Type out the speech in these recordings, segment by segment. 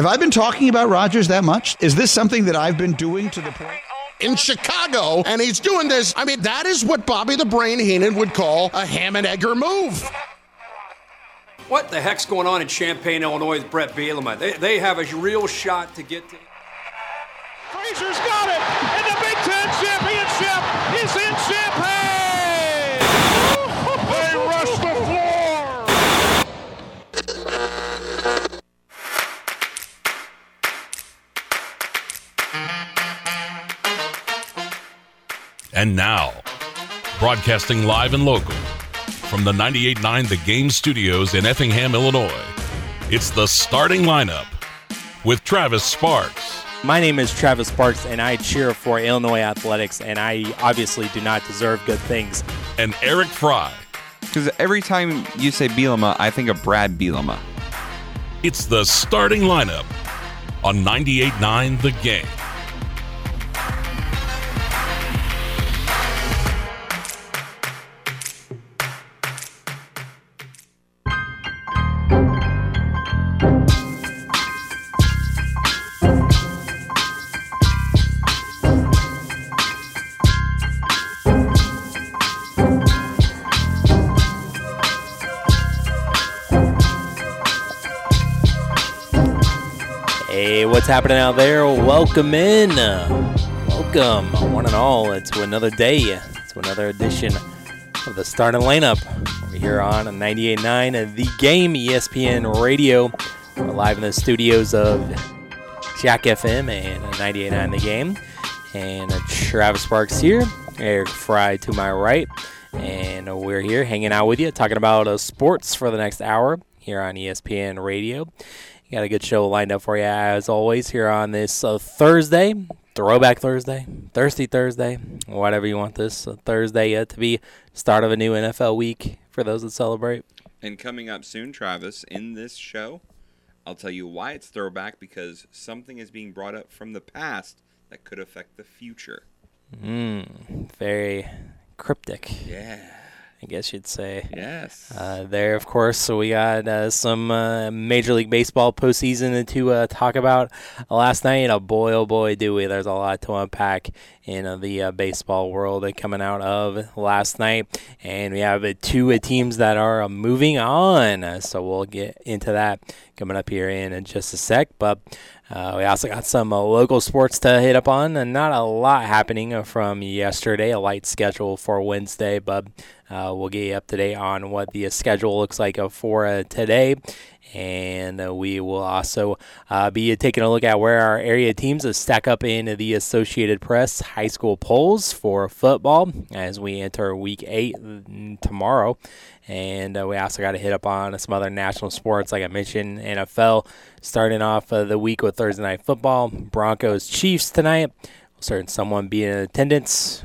Have I been talking about Rodgers that much? Is this something that I've been doing to the point? in Chicago, and he's doing this. I mean, that is what Bobby the Brain Heenan would call a ham and egger move. What the heck's going on in Champaign, Illinois with Brett Bielema? They, they have a real shot to get to. And now, broadcasting live and local from the 98.9 The Game Studios in Effingham, Illinois, it's the starting lineup with Travis Sparks. My name is Travis Sparks, and I cheer for Illinois athletics, and I obviously do not deserve good things. And Eric Fry. Because every time you say Bielema, I think of Brad Bielema. It's the starting lineup on 98.9 The Game. Happening out there? Welcome in. Welcome, one and all, to another day, to another edition of the starting lineup. We're here on 98.9 The Game ESPN Radio. We're live in the studios of Jack FM and 98.9 The Game. And Travis Sparks here, Eric Fry to my right. And we're here hanging out with you, talking about uh, sports for the next hour here on ESPN Radio. Got a good show lined up for you as always here on this uh, Thursday, Throwback Thursday, Thirsty Thursday, whatever you want this uh, Thursday uh, to be. Start of a new NFL week for those that celebrate. And coming up soon, Travis, in this show, I'll tell you why it's throwback because something is being brought up from the past that could affect the future. Mm, very cryptic. Yeah. I guess you'd say. Yes. Uh, there, of course, so we got uh, some uh, Major League Baseball postseason to uh, talk about last night. Oh boy, oh boy, do we! There's a lot to unpack in uh, the uh, baseball world coming out of last night, and we have two teams that are moving on. So we'll get into that coming up here in just a sec, but. Uh, we also got some uh, local sports to hit up on, and not a lot happening from yesterday. A light schedule for Wednesday, but uh, we'll get you up to date on what the schedule looks like for today. And uh, we will also uh, be taking a look at where our area teams stack up in the Associated Press high school polls for football as we enter week eight tomorrow. And uh, we also got to hit up on some other national sports, like I mentioned, NFL starting off uh, the week with Thursday Night Football, Broncos Chiefs tonight. Certain someone be in attendance.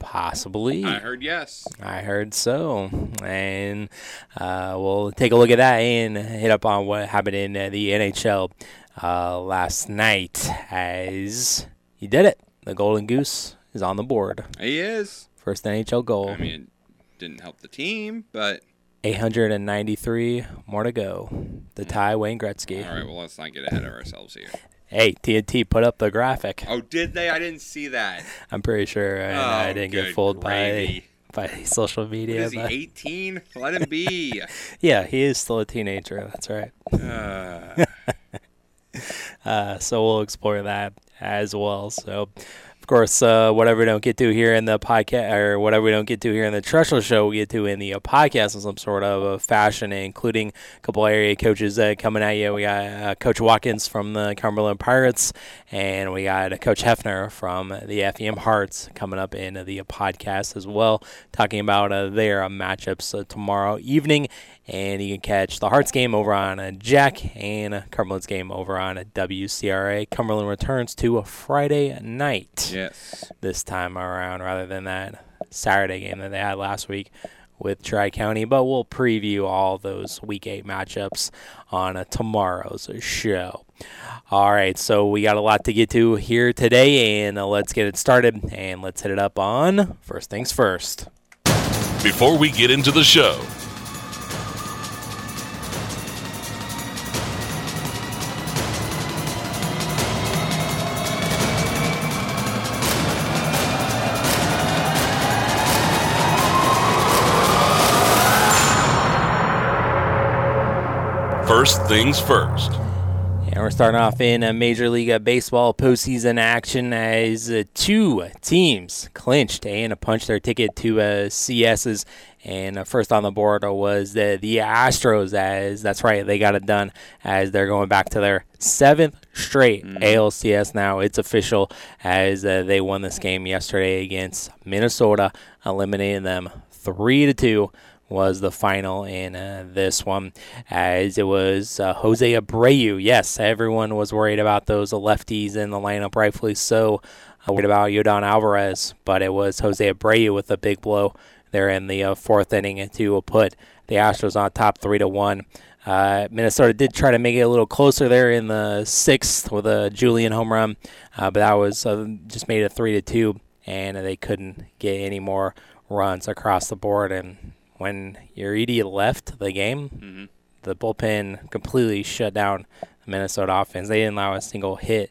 Possibly. I heard yes. I heard so. And uh, we'll take a look at that and hit up on what happened in uh, the NHL uh, last night as he did it. The Golden Goose is on the board. He is. First NHL goal. I mean, didn't help the team, but 893 more to go. The tie Wayne Gretzky. all right, well, let's not get ahead of ourselves here. Hey, TNT put up the graphic. Oh, did they? I didn't see that. I'm pretty sure I, I Oh, didn't get fooled by gravy. by social media. is he, but- 18? Let him be. yeah, he is still a teenager. That's right. Uh, Uh, so we'll explore that as well. So, of course, uh, whatever we don't get to here in the podcast, or whatever we don't get to here in the Trussell Show, we get to in the uh, podcast in some sort of uh, fashion, including a couple area coaches uh, coming at you. We got uh, Coach Watkins from the Cumberland Pirates, and we got Coach Hefner from the FEM Hearts coming up in the podcast as well, talking about uh, their uh, matchups uh, tomorrow evening. And you can catch the Hearts game over on a Jack and Cumberland's game over on uh, WCRA. Cumberland returns to a Friday night yes. this time around rather than that Saturday game that they had last week with Tri County. But we'll preview all those Week 8 matchups on tomorrow's show. All right, so we got a lot to get to here today, and uh, let's get it started and let's hit it up on First Things First. Before we get into the show, First things first. And we're starting off in a Major League Baseball postseason action as uh, two teams clinched and punched their ticket to uh, CS's. And uh, first on the board was the, the Astros, as that's right, they got it done as they're going back to their seventh straight ALCS now. It's official as uh, they won this game yesterday against Minnesota, eliminating them 3 to 2 was the final in uh, this one, as it was uh, Jose Abreu. Yes, everyone was worried about those lefties in the lineup, rightfully so. Uh, worried about Yordan Alvarez, but it was Jose Abreu with a big blow there in the uh, fourth inning to put the Astros on top three to one. Uh, Minnesota did try to make it a little closer there in the sixth with a Julien home run, uh, but that was uh, just made it three to two, and they couldn't get any more runs across the board. And when Urquidy left the game, the bullpen completely shut down the Minnesota offense. They didn't allow a single hit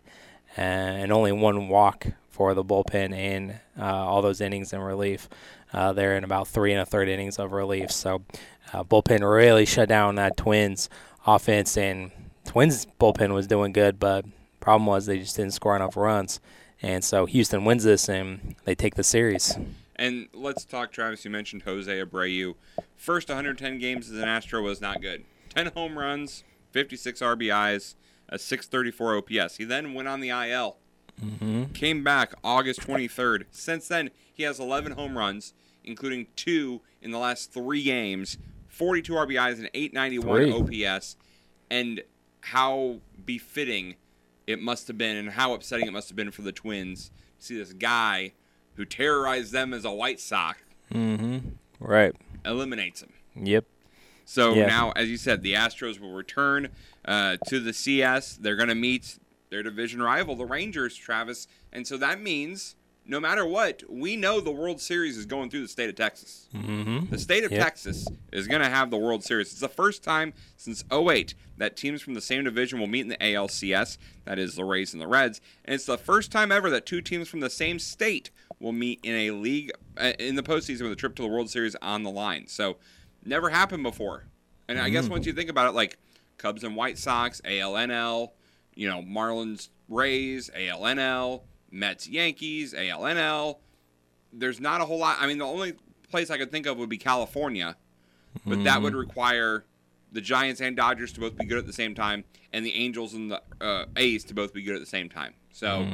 and only one walk for the bullpen in uh, all those innings in relief. Uh, they're in about three and a third innings of relief. So uh, bullpen really shut down that Twins offense, and Twins bullpen was doing good, but problem was they just didn't score enough runs. And so Houston wins this, and they take the series. And let's talk, Travis. You mentioned Jose Abreu. First 110 games as an Astro was not good. 10 home runs, 56 RBIs, a 634 OPS. He then went on the IL. Mm-hmm. Came back August 23rd. Since then, he has 11 home runs, including two in the last three games, 42 RBIs, and 891 Three. OPS. And how befitting it must have been, and how upsetting it must have been for the Twins to see this guy who terrorized them as a White Sox Right. eliminates him. Yep. So now, as you said, the Astros will return uh, to the CS. They're going to meet their division rival, the Rangers, Travis. And so that means, no matter what, we know the World Series is going through the state of Texas. Mm-hmm. The state of Yep. Texas is going to have the World Series. It's the first time since 08 that teams from the same division will meet in the ALCS. That is the Rays and the Reds. And it's the first time ever that two teams from the same state will meet in a league uh, in the postseason with a trip to the World Series on the line. So, never happened before. And I guess once you think about it, like Cubs and White Sox, ALNL, you know, Marlins, Rays, ALNL, Mets, Yankees, ALNL. There's not a whole lot. I mean, the only place I could think of would be California, but that would require the Giants and Dodgers to both be good at the same time, and the Angels and the uh, A's to both be good at the same time. So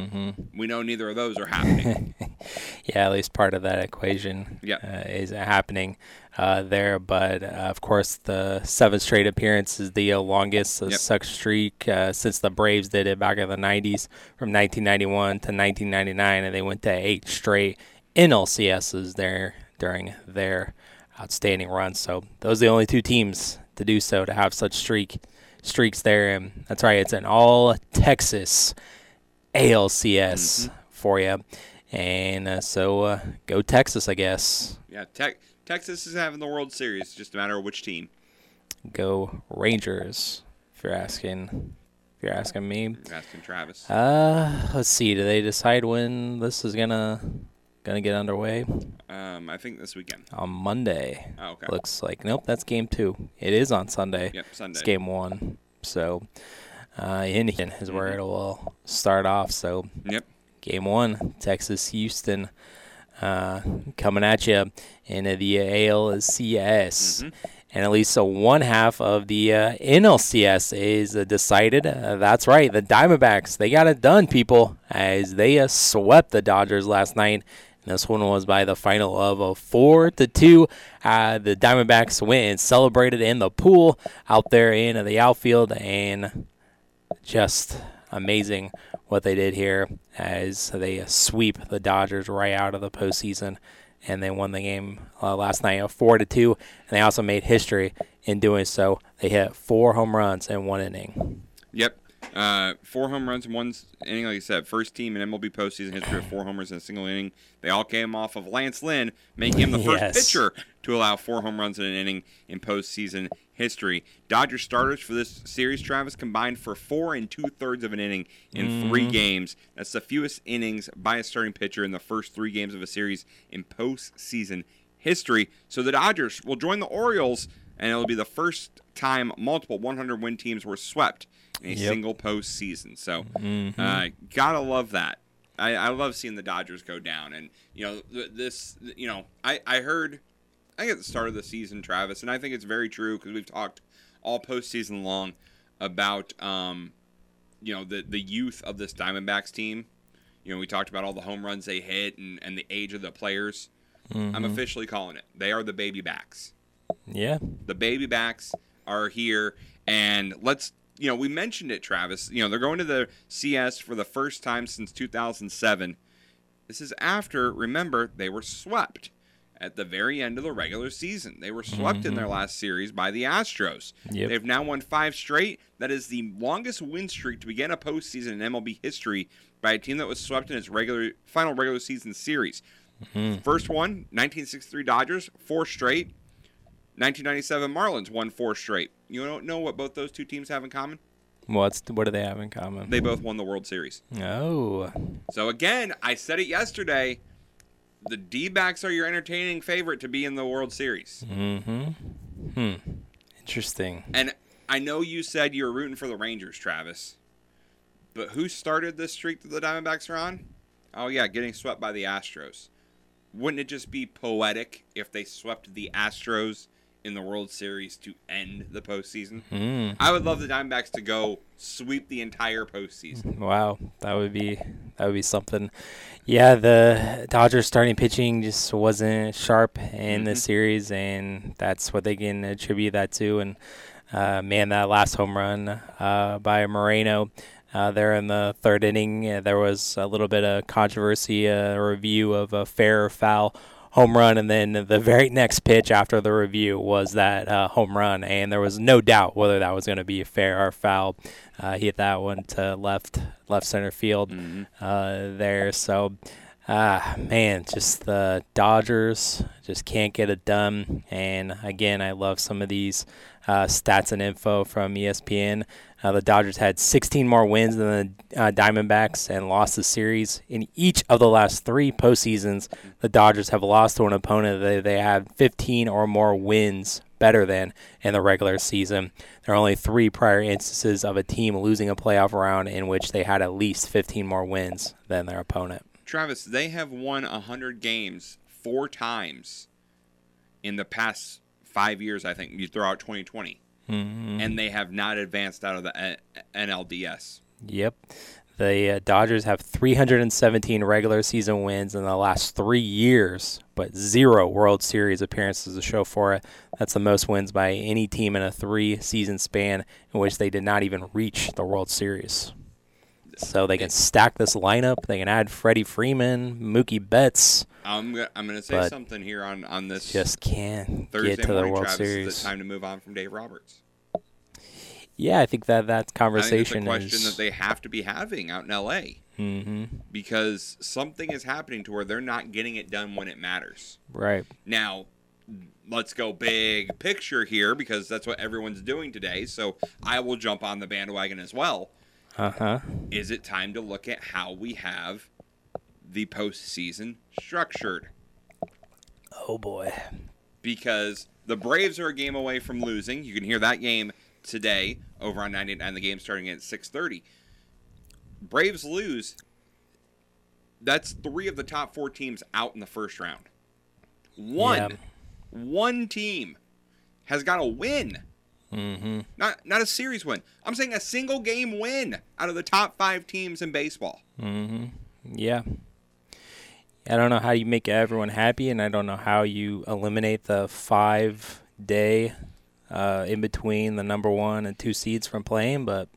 we know neither of those are happening. yeah, at least part of that equation Yeah. uh, is happening uh, there. But uh, of course, the seventh straight appearance is the longest uh, Yep. such streak uh, since the Braves did it back in the 90s from 1991 to 1999, and they went to eight straight NLCSs there during their outstanding run. So those are the only two teams to do so to have such streak streaks there. And that's right, it's an all Texas ALCS for you. And uh, so uh, go Texas, I guess. yeah, Tex Texas is having the World Series. It's just a matter of which team. Go Rangers. If you're asking, if you're asking me. You're asking Travis. Uh, let's see. Do they decide when this is gonna gonna get underway? Um, I think this weekend. On Monday. Oh, okay. Looks like nope. That's game two. It is on Sunday. Yep, Sunday. It's game one. So, uh, Indian is where Mm-hmm. it will start off. So Yep. game one, Texas Houston, uh, coming at you in the ALCS. And at least so one half of the uh, NLCS is uh, decided. Uh, that's right, the Diamondbacks they got it done, people, as they uh, swept the Dodgers last night. This one was by the final of a four to two. Uh, the Diamondbacks went and celebrated in the pool out there in the outfield, and just amazing what they did here as they sweep the Dodgers right out of the postseason, and they won the game uh, last night, of four to two. And they also made history in doing so. They hit four home runs in one inning. Yep. Uh, four home runs in one inning, like I said, first team in MLB postseason history of four homers in a single inning. They all came off of Lance Lynn, making him the first Yes. pitcher to allow four home runs in an inning in postseason history. Dodgers starters for this series, Travis, combined for four and two thirds of an inning in three games. That's the fewest innings by a starting pitcher in the first three games of a series in postseason history. So the Dodgers will join the Orioles and it'll be the first time multiple 100 win teams were swept in a Yep. single postseason. So, uh, gotta love that. I, I love seeing the Dodgers go down, and you know th- this. You know, I I heard I think at the start of the season, Travis, and I think it's very true because we've talked all postseason long about um, you know the the youth of this Diamondbacks team. You know, we talked about all the home runs they hit and, and the age of the players. I'm officially calling it. They are the baby backs. Yeah. The baby backs are here, and let's you know we mentioned it, Travis. You know they're going to the CS for the first time since 2007. This is after remember they were swept at the very end of the regular season. They were swept in their mm-hmm. last series by the Astros. Yep. They've now won five straight. That is the longest win streak to begin a postseason in MLB history by a team that was swept in its regular final regular season series. Mm-hmm. First one, 1963 Dodgers, four straight. 1997 Marlins won four straight. You don't know what both those two teams have in common? What's what do they have in common? They both won the World Series. oh, So again, I said it yesterday. The D-backs are your entertaining favorite to be in the World Series. Mm-hmm. Hmm. Interesting. And I know you said you were rooting for the Rangers, Travis. But who started this streak that the Diamondbacks are on? Oh yeah, getting swept by the Astros. Wouldn't it just be poetic if they swept the Astros in the World Series to end the postseason? I would love the Diamondbacks to go sweep the entire postseason. Wow, that would be that would be something. Yeah, the Dodgers starting pitching just wasn't sharp in the series, and that's what they can attribute that to. And uh, man, that last home run uh, by Moreno. Uh, there in the third inning, uh, there was a little bit of controversy, uh, a review of a fair or foul home run, and then the very next pitch after the review was that uh, home run, and there was no doubt whether that was going to be a fair or foul. Uh, he hit that one to left left center field uh, there. So, ah man, just the Dodgers just can't get it done. And again, I love some of these uh, stats and info from ESPN. Uh, the Dodgers had 16 more wins than the uh, Diamondbacks and lost the series. In each of the last three postseasons, the Dodgers have lost to an opponent that they have 15 or more wins better than in the regular season. There are only three prior instances of a team losing a playoff round in which they had at least 15 more wins than their opponent. Travis, they have won 100 games four times in the past five years, I think. You throw out 2020. And they have not advanced out of the uh, NLDS. Yep. The uh, Dodgers have 317 regular season wins in the last three years, but zero World Series appearances to show for it. That's the most wins by any team in a three season span in which they did not even reach the World Series. So they can stack this lineup. They can add Freddie Freeman, Mookie Betts. I'm gonna, I'm going to say But something here on, on this Just can't Thursday get to the morning, World Travis. Series. Is it time to move on from Dave Roberts? Yeah, I think that that I think it's a conversation question is. that they have to be having out in LA hmm because something is happening to where they're not getting it done when it matters. Right. Now, let's go big picture here because that's what everyone's doing today. So I will jump on the bandwagon as well. Uh huh. Is it time to look at how we have the postseason structured? Oh boy. Because the Braves are a game away from losing. You can hear that game today over on 99 the game starting at 6:30. Braves lose. That's 3 of the top 4 teams out in the first round. One Yeah. one team has got to win. Mm-hmm. Not not a series win. I'm saying a single game win out of the top 5 teams in baseball. Mm-hmm. Yeah. I don't know how you make everyone happy, and I don't know how you eliminate the five day uh, in between the number one and two seeds from playing, but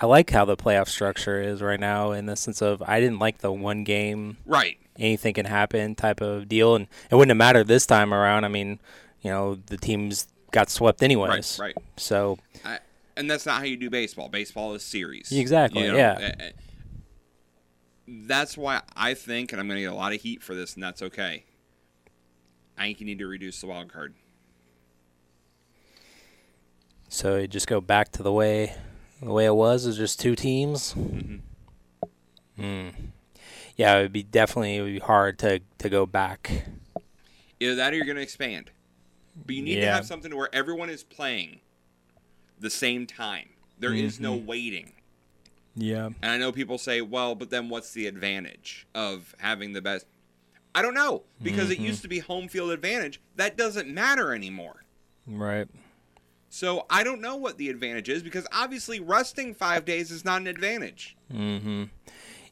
I like how the playoff structure is right now in the sense of I didn't like the one game, Right. anything can happen type of deal, and it wouldn't have mattered this time around. I mean, you know, the teams got swept anyways. right. right. So, I, and that's not how you do baseball. Baseball is series. Exactly, yeah. eh, eh, That's why I think, and I'm going to get a lot of heat for this, and that's okay. I think you need to reduce the wild card. so you just go back to the way the way it was. Is just two teams. Hmm. Yeah, it would be definitely it would be hard to to go back. Either that or you're going to expand. But you need to have something where everyone is playing the same time. There is no Mm-hmm. waiting. Yeah. And I know people say, well, but then what's the advantage of having the best? I don't know because Mm-hmm. it used to be home field advantage. That doesn't matter anymore. Right. So I don't know what the advantage is because obviously resting five days is not an advantage. Mhm.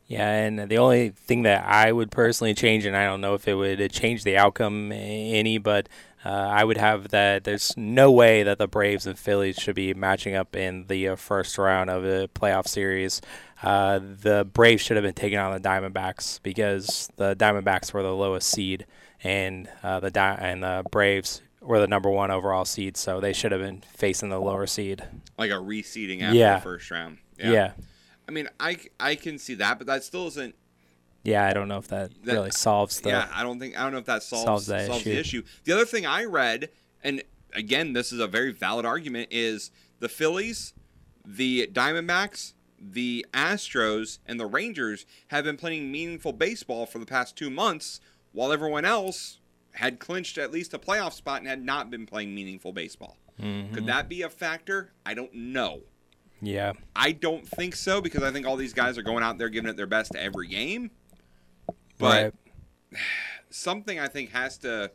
Yeah, and the only thing that I would personally change, and I don't know if it would change the outcome any, but uh, I would have that there's no way that the Braves and Phillies should be matching up in the uh, first round of the playoff series. Uh, the Braves should have been taking on the Diamondbacks because the Diamondbacks were the lowest seed, and uh, the Di- and the Braves were the number one overall seed, so they should have been facing the lower seed. Like a reseeding after Yeah. the first round. Yeah. I mean, I, I can see that, but that still isn't. Yeah, I don't know if that, That- really solves the. yeah, I don't think I don't know if that solves Solves solves, that the issue. issue. The other thing I read, and again, this is a very valid argument, is the Phillies, the Diamondbacks, the Astros, and the Rangers have been playing meaningful baseball for the past two months, while everyone else had clinched at least a playoff spot and had not been playing meaningful baseball. Mm-hmm. Could that be a factor? I don't know. yeah. I don't think so because I think all these guys are going out there giving it their best to every game. But right. something I think has to.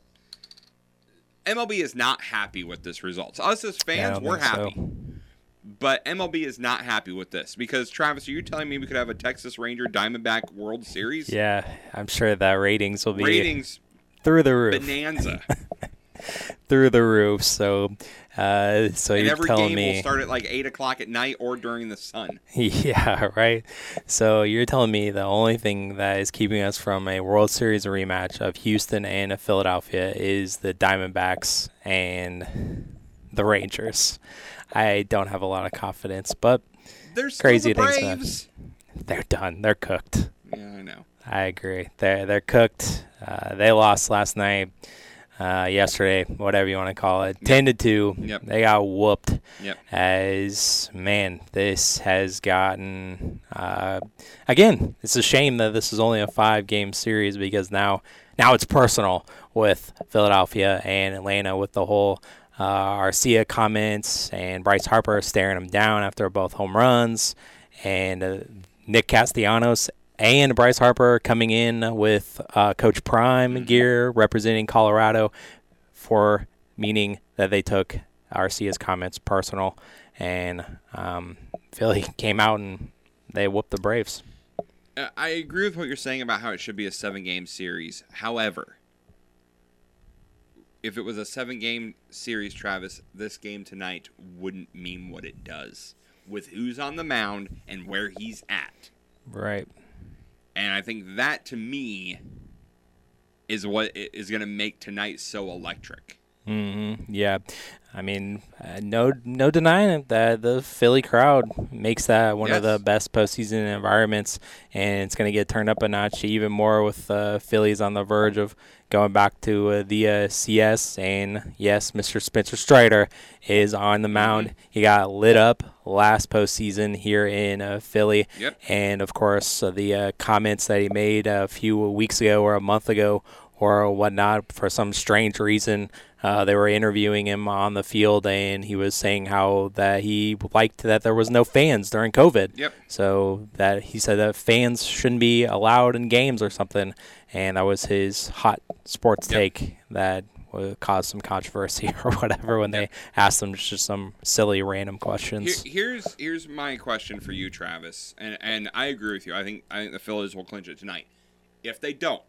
MLB is not happy with this result. Us as fans, don't we're think so. happy. But MLB is not happy with this because Travis, are you telling me we could have a Texas Ranger Diamondback World Series? Yeah, I'm sure the ratings will be Ratings through the roof, bonanza, through the roof. So, uh, so and you're every telling game me, will start at like eight o'clock at night or during the sun. yeah, right. So you're telling me the only thing that is keeping us from a World Series rematch of Houston and of Philadelphia is the Diamondbacks and the Rangers. I don't have a lot of confidence, but There's Crazy the things. They're done. They're cooked. Yeah, I know. I agree. They're they're cooked. Uh, they lost last night, uh, yesterday, whatever you want to call it, ten to two. Yep. They got whooped. Yep. As man, this has gotten uh, again. It's a shame that this is only a five game series because now now it's personal with Philadelphia and Atlanta with the whole. Uh, Arcia comments and Bryce Harper staring him down after both home runs, and uh, Nick Castellanos and Bryce Harper coming in with uh, Coach Prime gear representing Colorado for meaning that they took Arcia's comments personal, and um, Philly came out and they whooped the Braves. Uh, I agree with what you're saying about how it should be a seven game series. However, if it was a seven game series, Travis, this game tonight wouldn't mean what it does with who's on the mound and where he's at. Right. And I think that to me is what is going to make tonight so electric. hmm Yeah, I mean, uh, no, no denying it that the Philly crowd makes that one of the Yes. best postseason environments, and it's going to get turned up a notch even more with uh, Phillies on the verge of going back to uh, the uh, CS. And yes, Mr. Spencer Strider is on the mound. He got lit up last postseason here in uh, Philly, Yep. and of course uh, the uh, comments that he made a few weeks ago or a month ago or whatnot for some strange reason. Uh, they were interviewing him on the field, and he was saying how that he liked that there was no fans during COVID. Yep. So that he said that fans shouldn't be allowed in games or something, and that was his hot sports Yep. take that would cause some controversy or whatever when they asked him just some silly random Here, questions. here's here's my question for you, Travis, and and I agree with you. I think I think the Phillies will clinch it tonight. If they don't,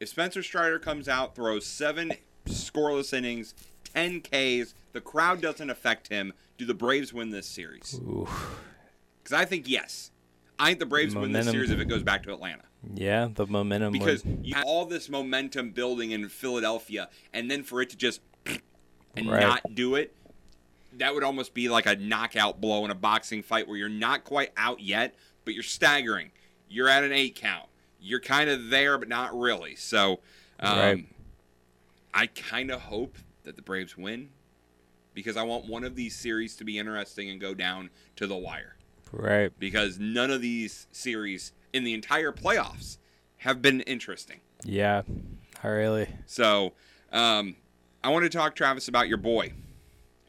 if Spencer Strider comes out, throws seven scoreless innings, ten Ks, the crowd doesn't affect him. Do the Braves win this series? Because I think yes. I think the Braves win this Momentum. series if it goes back to Atlanta. yeah, the momentum Because you have all this momentum building in Philadelphia, and then for it to just and Right. not do it, that would almost be like a knockout blow in a boxing fight where you're not quite out yet, but you're staggering. You're at an eight count. You're kind of there, but not really. So, um, Right. I kind of hope that the Braves win because I want one of these series to be interesting and go down to the wire right. because none of these series in the entire playoffs have been interesting. Yeah, I really. So, um, I want to talk, Travis, about your boy,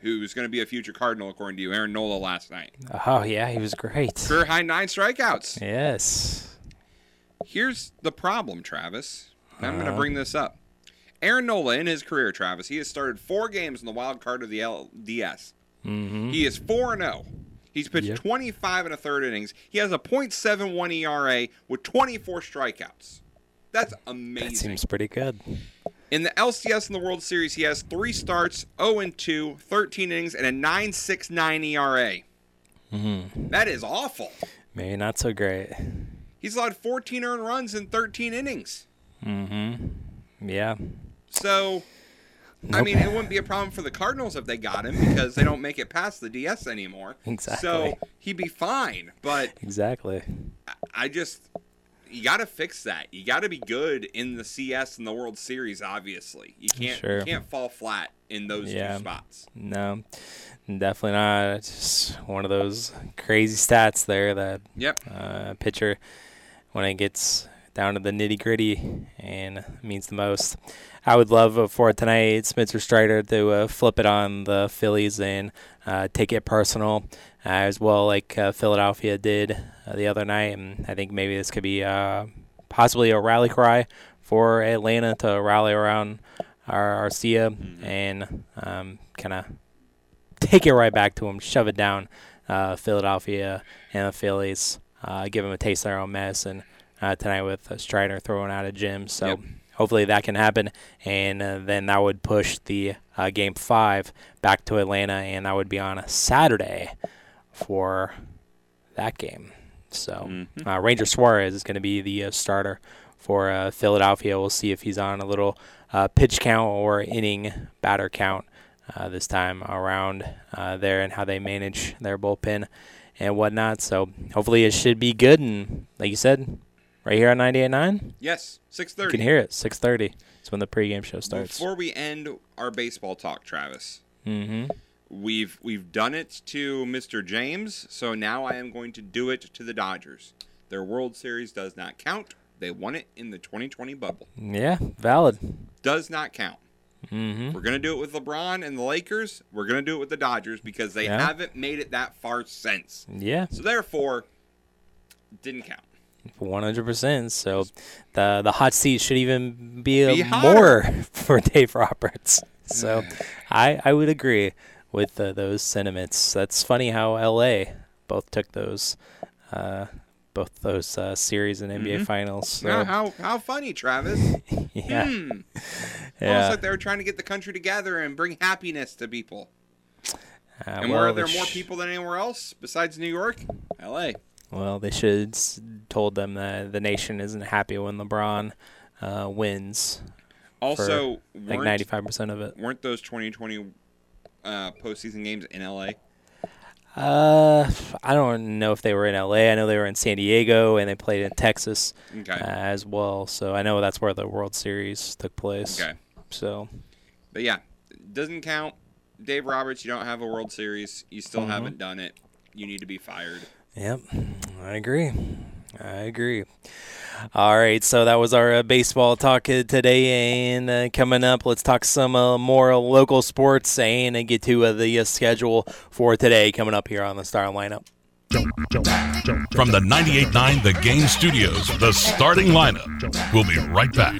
who's going to be a future Cardinal, according to you, Aaron Nola, last night. Oh yeah, he was great. Career high nine strikeouts. Yes. Here's the problem, Travis. I'm going Uh-huh. to bring this up. Aaron Nola, in his career, Travis, he has started four games in the wild card of the LDS. Mm-hmm. He is 4 0. He's pitched 25 and a third innings. He has a .71 ERA with 24 strikeouts. That's amazing. That seems pretty good. In the LCS in the World Series, he has three starts, 0 and 2, 13 innings, and a 9.69 ERA. Mm-hmm. That is awful. Maybe not so great. He's allowed 14 earned runs in 13 innings. Mm-hmm. Yeah. So, I mean, it wouldn't be a problem for the Cardinals if they got him because they don't make it past the DS anymore. Exactly. So he'd be fine. But Exactly. I just, you got to fix that. You got to be good in the CS and the World Series. Obviously, you can't Sure. you can't fall flat in those Yeah. two spots. No, definitely not. It's just one of those crazy stats there that Yep. uh, pitcher when it gets down to the nitty gritty and means the most. I would love for tonight Spencer Strider to uh, flip it on the Phillies and uh, take it personal uh, as well, like uh, Philadelphia did uh, the other night. And I think maybe this could be uh, possibly a rally cry for Atlanta to rally around our Arcia and um, kind of take it right back to him, shove it down uh, Philadelphia and the Phillies, uh, give them a taste of their own medicine uh, tonight with uh, Strider throwing out a gym. So Yep. hopefully that can happen, and uh, then that would push the uh, game five back to Atlanta, and that would be on a Saturday for that game. So uh, Ranger Suarez is going to be the uh, starter for uh, Philadelphia. We'll see if he's on a little uh, pitch count or inning batter count uh, this time around uh, there and how they manage their bullpen and whatnot. So hopefully it should be good. And like you said, right here on 98.9, Yes. 6.30. you can hear it. 6:30. It's when the pregame show starts. Before we end our baseball talk, Travis, Mm-hmm. we've we've done it to Mr. James, so now I am going to do it to the Dodgers. Their World Series does not count. They won it in the 2020 bubble. Yeah, valid. Does not count. Mm-hmm. We're gonna do it with LeBron and the Lakers. We're gonna do it with the Dodgers because they Yeah. haven't made it that far since. Yeah, So therefore, didn't count. 100%. So the the hot seat should even be, Be more for Dave Roberts. So I I would agree with uh, those sentiments. That's funny how LA both took those uh, both those uh, series and NBA finals. So Now, how how funny, Travis. yeah. Hmm. Almost like they were trying to get the country together and bring happiness to people. Uh, And well, where are there more people than anywhere else besides New York? L.A. Well, they should told them that the nation isn't happy when LeBron uh, wins. Also, Like ninety five percent of it. weren't those 2020 uh, postseason games in L.A.? Uh, I don't know if they were in LA. I know they were in San Diego and they played in Texas Okay. uh, as well. So I know that's where the World Series took place. Okay. So But yeah, doesn't count. Dave Roberts, you don't have a World Series. You still Mm-hmm. haven't done it. You need to be fired. Yep, I agree. I agree. All right, so that was our uh, baseball talk uh, today, and uh, coming up, let's talk some uh, more local sports and uh, get to uh, the uh, schedule for today. Coming up here on the Star lineup. From the 98.9 The Game Studios, the starting lineup. We'll be right back.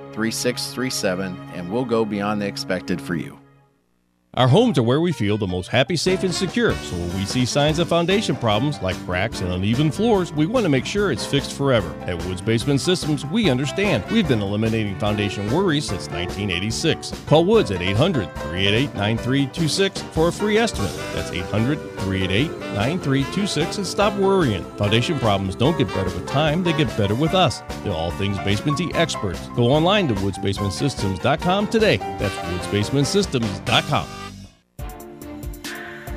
3637 and we'll go beyond the expected for you. Our homes are where we feel the most happy, safe, and secure. So when we see signs of foundation problems like cracks and uneven floors, we want to make sure it's fixed forever. At Woods Basement Systems, we understand. We've been eliminating foundation worries since 1986. Call Woods at 800 388 9326 for a free estimate. That's 800 388 9326 and stop worrying. Foundation problems don't get better with time, they get better with us. They're all things basementy experts. Go online to woodsbasementsystems.com today. That's woodsbasementsystems.com.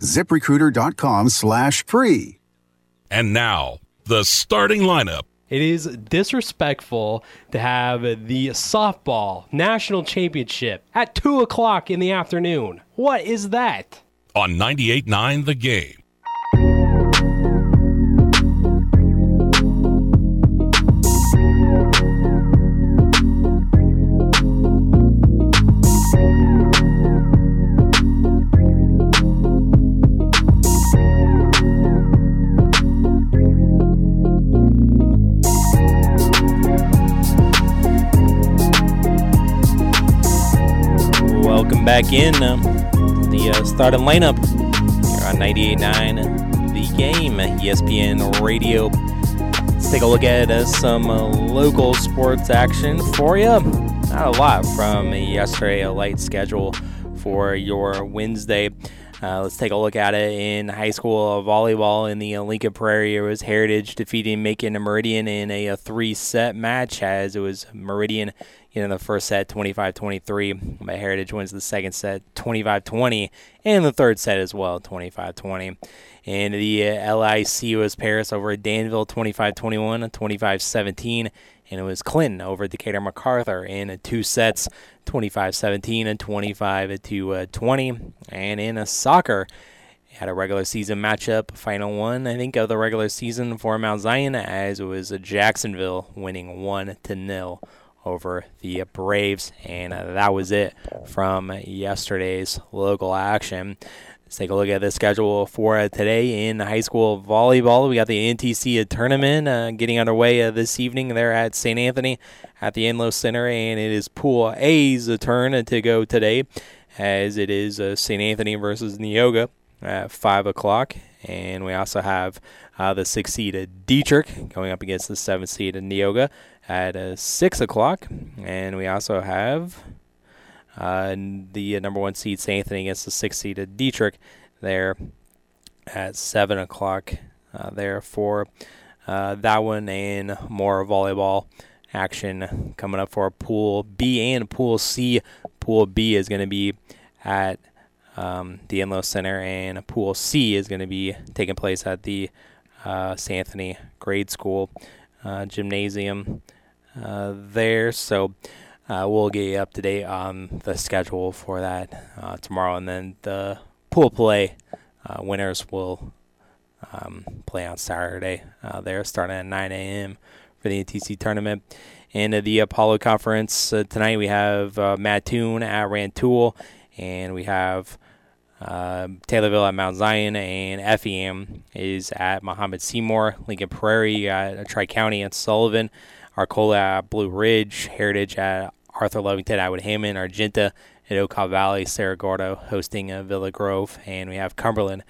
ziprecruiter.com slash free. And now, the starting lineup. It is disrespectful to have the softball national championship at 2 o'clock in the afternoon. What is that? On 98.9 The Game. Back in um, the uh, starting lineup here on 98.9 The Game, ESPN Radio. Let's take a look at uh, some uh, local sports action for you. Not a lot from yesterday, a light schedule for your Wednesday. Uh, let's take a look at it. In high school volleyball in the Lincoln Prairie. It was Heritage defeating Macon Meridian in a, a three set match as it was Meridian in the first set 25-23 but heritage wins the second set 25-20 and the third set as well 25-20 and the uh, lic was paris over danville 25-21 25-17 and it was clinton over decatur macarthur in two sets 25-17 and 25-20 uh, and in a soccer had a regular season matchup, final one, I think, of the regular season for Mount Zion, as it was Jacksonville winning one to nil over the Braves. And uh, that was it from yesterday's local action. Let's take a look at the schedule for today in high school volleyball. We got the NTC tournament uh, getting underway uh, this evening there at St. Anthony at the Enlow Center, and it is Pool A's turn to go today, as it is uh, St. Anthony versus Neoga at 5 o'clock. And we also have uh, the six seed Dietrich going up against the seven seed Neoga at uh, 6 o'clock. And we also have uh, the number one seed, St. Anthony, against the six seed Dietrich there at 7 o'clock uh, there for uh, that one and more volleyball action coming up for Pool B and Pool C. Pool B is going to be at um, the Enlow Center, and Pool C is going to be taking place at the uh, St. Anthony Grade School uh, Gymnasium uh, there. So uh, we'll get you up to date on the schedule for that uh, tomorrow, and then the pool play winners will um, play on Saturday. there, starting at 9 a.m. for the ATC tournament. And the Apollo Conference tonight, we have Mattoon at Rantoul, and we have Uh, Taylorville at Mount Zion, and FEM is at Mahomet-Seymour. Lincoln Prairie at Tri County at Sullivan. Arcola at Blue Ridge. Heritage at Arthur Lovington, Atwood Hammond. Argenta at Okaw Valley. Cerro Gordo hosting uh, Villa Grove. And we have Cumberland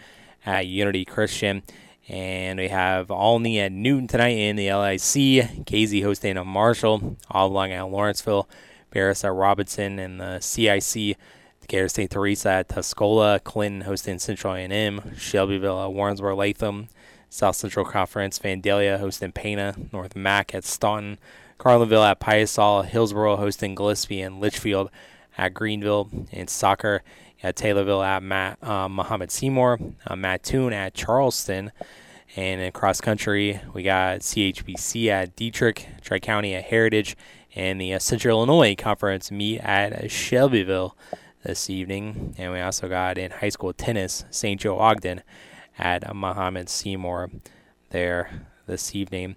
at Unity Christian. And we have Olney at Newton tonight in the LIC. Casey hosting a Marshall. Oblong at Lawrenceville. Barris at Robinson and the CIC. Decatur St. Teresa at Tuscola. Clinton hosting Central A&M. Shelbyville at Warrensburg Latham. South Central Conference. Vandalia hosting Pana. North Mac at Staunton. Carlinville at Piasol. Hillsboro hosting Gillespie and Litchfield at Greenville. In soccer at Taylorville at Matt, uh, Mahomet-Seymour. Uh, Mattoon at Charleston. And in cross country, we got CHBC at Dietrich, Tri County at Heritage, and the uh, Central Illinois Conference meet at Shelbyville this evening. And we also got in high school tennis, St. Joe Ogden at Mahomet-Seymour there this evening.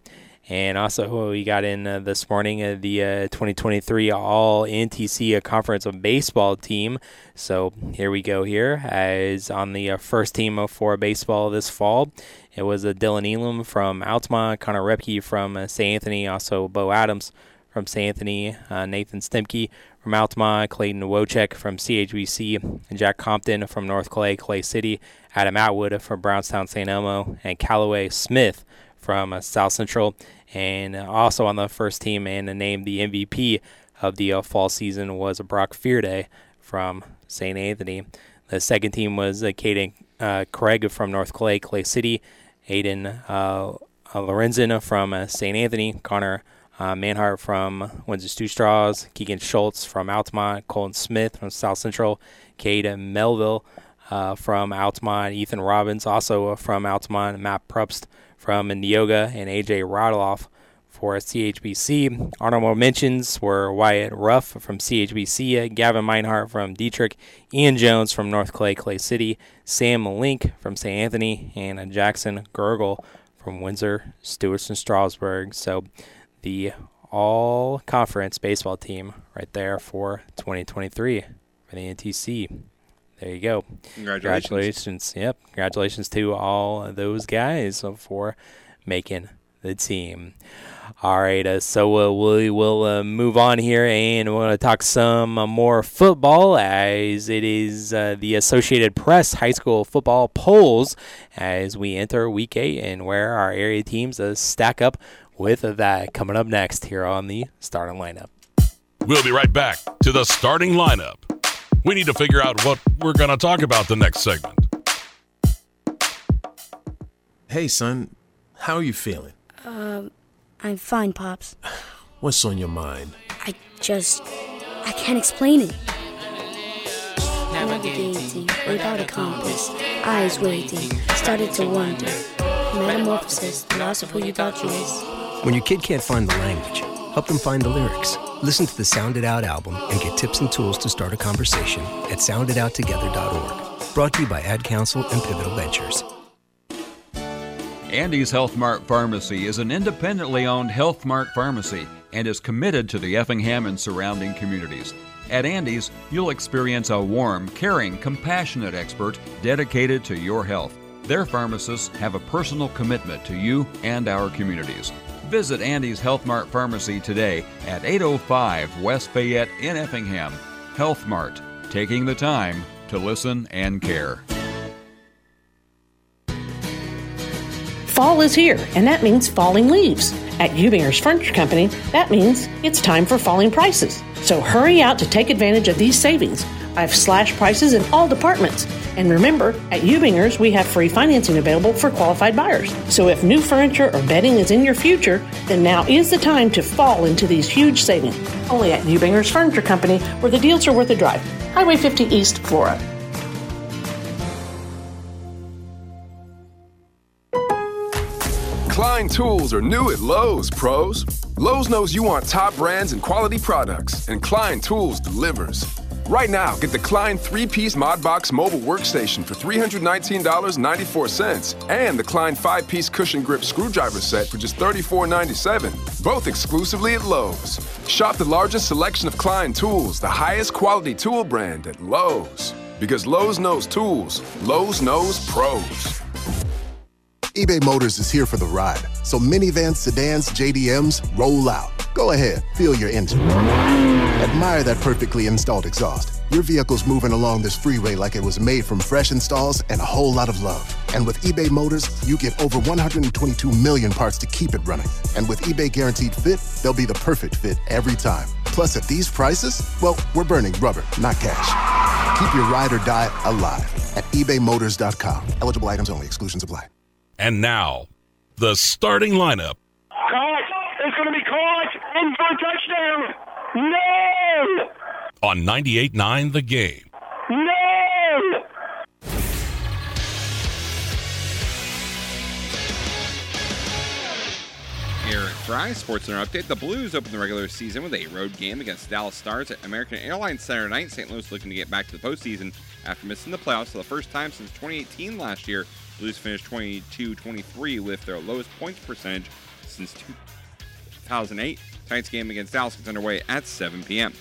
And also, we got in uh, this morning uh, the uh, 2023 All NTC Conference of Baseball team. So here we go. Here as on the uh, first team for baseball this fall, it was uh, Dylan Elam from Altamont, Connor Repke from uh, St. Anthony, also Bo Adams from St. Anthony, Nathan Stemke from Altamont, Clayton Wojcik from CHBC, Jack Compton from North Clay, Clay City, Adam Atwood from Brownstown St. Elmo, and Callaway Smith from uh, South Central. And uh, also on the first team and named the MVP of the uh, fall season was Brock Fearday from St. Anthony. The second team was uh, Caden uh, Craig from North Clay, Clay City, Aiden uh, Lorenzen from uh, St. Anthony, Connor uh, Manhart from Windsor Stew Straws, Keegan Schultz from Altamont, Colin Smith from South Central, Cade Melville uh, from Altamont, Ethan Robbins also from Altamont, Matt Prupst from Neoga, and AJ Rodloff for CHBC. Honorable mentions were Wyatt Ruff from CHBC, Gavin Meinhardt from Dietrich, Ian Jones from North Clay, Clay City, Sam Link from St. Anthony, and Jackson Gergel from Windsor, Stewart, and Strasburg. So the all conference baseball team right there for 2023 for the NTC. There you go. Congratulations. Congratulations. Yep. Congratulations to all those guys for making the team. All right, uh, so uh, we will uh, move on here and we're going to talk some uh, more football as it is uh, the Associated Press high school football polls as we enter week eight and where our area teams uh, stack up with that coming up next here on the starting lineup. We'll be right back to the starting lineup. We need to figure out what we're going to talk about the next segment. Hey, son, how are you feeling? Um, I'm fine, Pops. What's on your mind? I just. I can't explain it. Navigating without a compass, eyes waiting, started to wonder. Metamorphosis, the loss of who you thought you is. When your kid can't find the language, help them find the lyrics. Listen to the Sound It Out album and get tips and tools to start a conversation at soundedouttogether.org. Brought to you by Ad Council and Pivotal Ventures. Andy's Health Mart Pharmacy is an independently owned Health Mart pharmacy and is committed to the Effingham and surrounding communities. At Andy's, you'll experience a warm, caring, compassionate expert dedicated to your health. Their pharmacists have a personal commitment to you and our communities. Visit Andy's Health Mart Pharmacy today at 805 West Fayette in Effingham. Health Mart, taking the time to listen and care. Fall is here, and that means falling leaves. At Ubinger's Furniture Company, that means it's time for falling prices. So hurry out to take advantage of these savings. I've slashed prices in all departments. And remember, at Ubinger's, we have free financing available for qualified buyers. So if new furniture or bedding is in your future, then now is the time to fall into these huge savings. Only at Ubinger's Furniture Company, where the deals are worth a drive. Highway 50 East, Flora. Klein tools are new at Lowe's, pros. Lowe's knows you want top brands and quality products, and Klein Tools delivers. Right now, get the Klein 3 piece Modbox mobile workstation for $319.94 and the Klein 5 piece cushion grip screwdriver set for just $34.97, both exclusively at Lowe's. Shop the largest selection of Klein tools, the highest quality tool brand at Lowe's. Because Lowe's knows tools, Lowe's knows pros. eBay Motors is here for the ride. So minivans, sedans, JDMs, roll out. Go ahead, feel your engine. Admire that perfectly installed exhaust. Your vehicle's moving along this freeway like it was made from fresh installs and a whole lot of love. And with eBay Motors, you get over 122 million parts to keep it running. And with eBay Guaranteed Fit, they'll be the perfect fit every time. Plus, at these prices, well, we're burning rubber, not cash. Keep your ride or die alive at ebaymotors.com. Eligible items only, exclusions apply. And now, the starting lineup. Caught. It's going to be caught. In for a touchdown. No! on 98.9 The Game. No! Eric Fry, Sports Center update. The Blues open the regular season with a road game against Dallas Stars at American Airlines Saturday night. St. Louis looking to get back to the postseason after missing the playoffs for the first time since 2018 last year. Blues finished 22-23 with their lowest points percentage since 2008. Tonight's game against Dallas gets underway at 7 p.m.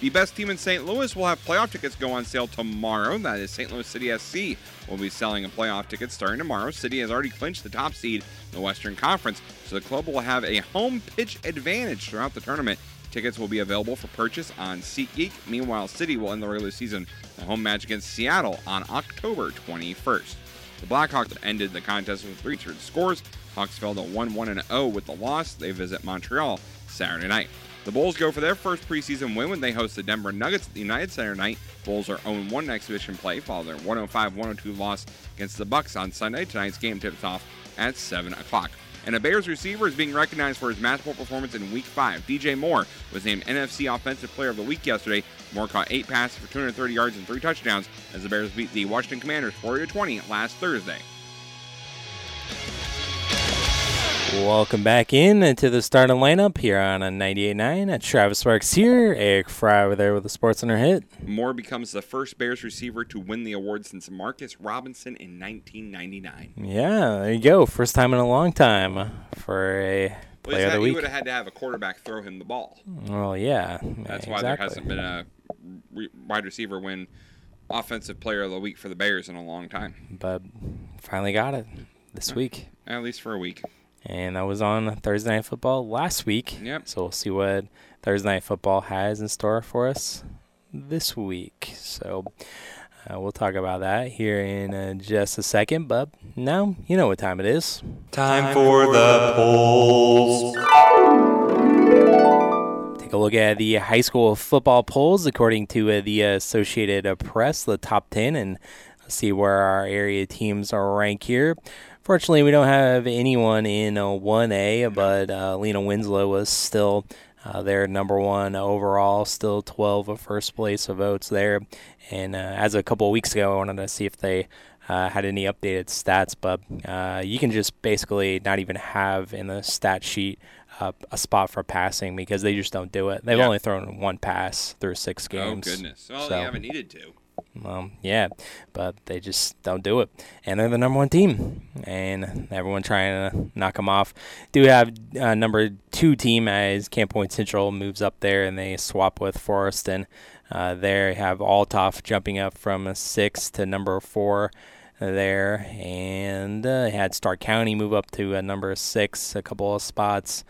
The best team in St. Louis will have playoff tickets go on sale tomorrow. That is St. Louis City SC will be selling a playoff ticket starting tomorrow. City has already clinched the top seed in the Western Conference, so the club will have a home pitch advantage throughout the tournament. Tickets will be available for purchase on SeatGeek. Meanwhile, City will end the regular season the home match against Seattle on October 21st. The Blackhawks ended the contest with three scores. Hawks fell to 1 1 0 with the loss. They visit Montreal Saturday night. The Bulls go for their first preseason win when they host the Denver Nuggets at the United Center night. Bulls are 0-1 in exhibition play following their 105-102 loss against the Bucks on Sunday. Tonight's game tips off at 7 o'clock. And a Bears receiver is being recognized for his masterful performance in Week 5. DJ Moore was named NFC Offensive Player of the Week yesterday. Moore caught eight passes for 230 yards and three touchdowns as the Bears beat the Washington Commanders 40-20 last Thursday. Welcome back in to the starting lineup here on a 98.9. Travis Sparks here. Eric Fry over there with the Sports Center hit. Moore becomes the first Bears receiver to win the award since Marcus Robinson in 1999. Yeah, there you go. First time in a long time for a Well, player he's of the he would have had to have a quarterback throw him the ball. Well, yeah. That's why there hasn't been a wide receiver win offensive player of the week for the Bears in a long time. But finally got it this week. At least for a week. And that was on Thursday Night Football last week. Yep. So we'll see what Thursday Night Football has in store for us this week. So uh, we'll talk about that here in uh, just a second. But now you know what time it is. Time for the polls. Take a look at the high school football polls according to uh, the Associated Press, the top 10, and see where our area teams are ranked here. Fortunately, we don't have anyone in uh, 1A, but uh, Lena Winslow was still uh, their number one overall, still 12 of first place of votes there. And uh, as of a couple of weeks ago, I wanted to see if they uh, had any updated stats, but uh, you can just basically not even have in the stat sheet uh, a spot for passing because they just don't do it. They've Yeah. only thrown one pass through six games. Oh goodness! Well, So- they haven't needed to. Well, yeah, but they just don't do it, and they're the number one team, and everyone trying to knock them off. Do have uh, number two team as Camp Point Central moves up there, and they swap with Forest, and uh, they have Althoff jumping up from six to number four there, and uh, had Stark County move up to uh, number six, a couple of spots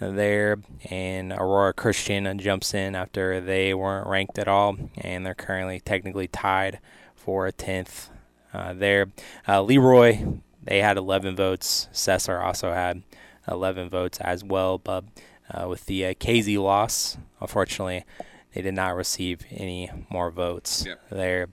there, and Aurora Christian jumps in after they weren't ranked at all, and they're currently technically tied for a tenth uh, there. Uh, Leroy, they had 11 votes. Cesar also had 11 votes as well, but uh, with the uh, KZ loss, unfortunately, they did not receive any more votes there.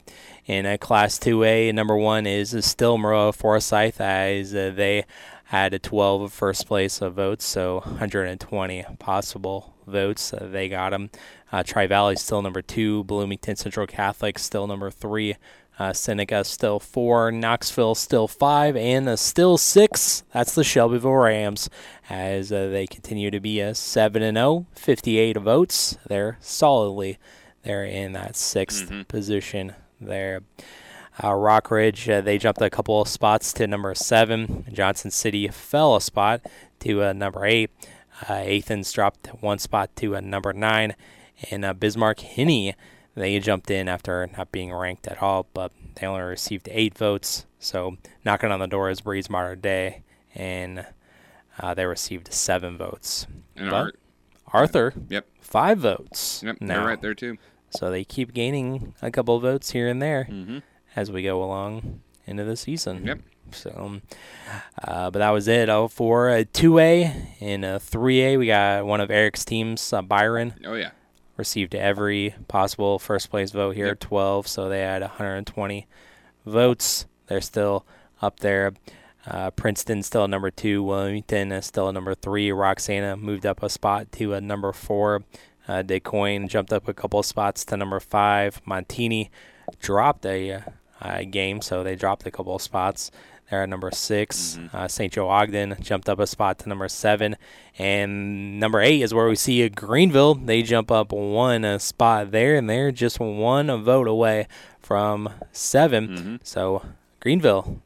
In uh, Class 2A, number one is, is still Maroa Forsyth, as uh, they had a 12 of first place of votes, so 120 possible votes. Uh, they got them. Uh, Tri Valley still number two. Bloomington Central Catholic still number three. Uh, Seneca still four. Knoxville still five. And uh, still six. That's the Shelbyville Rams as uh, they continue to be a 7 and 0, 58 votes. They're solidly they're in that 6th position there. Uh, Rockridge, uh, they jumped a couple of spots to number seven. Johnson City fell a spot to uh, number eight. Uh, Athens dropped one spot to uh, number nine. And uh, Bismarck-Henning, They jumped in after not being ranked at all, but they only received eight votes. So knocking on the door is Breese Mater Dei, and uh, they received seven votes. And Art- Arthur, Yep. five votes. Yep, they're now. right there, too. So they keep gaining a couple votes here and there Mhm. As we go along into the season. Yep. So, um, uh, but that was it. Oh, for a two A and a three A, we got one of Eric's teams, uh, Byron. Oh, yeah. Received every possible first place vote here, 12. So they had 120 votes. They're still up there. Uh, Princeton still number two. Wilmington is still number three. Roxana moved up a spot to a number four. Uh, Du Quoin jumped up a couple of spots to number five. Montini dropped a uh, game, so they dropped a couple of spots. They're at number 6 Uh, St. Joe Ogden jumped up a spot to number seven, and number eight is where we see a Greenville. They jump up one uh, spot there, and they're just one vote away from 7 So Greenville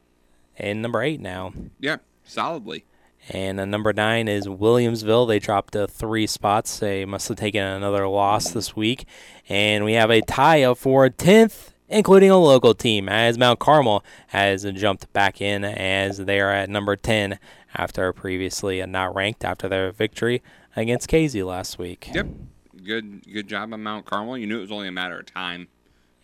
in number eight now. Yeah, solidly. And uh, number nine is Williamsville. They dropped uh, three spots. They must have taken another loss this week. And we have a tie up for 10th, including a local team, as Mount Carmel has jumped back in as they are at number 10 after previously not ranked after their victory against Casey last week. Yep. Good good job on Mount Carmel. You knew it was only a matter of time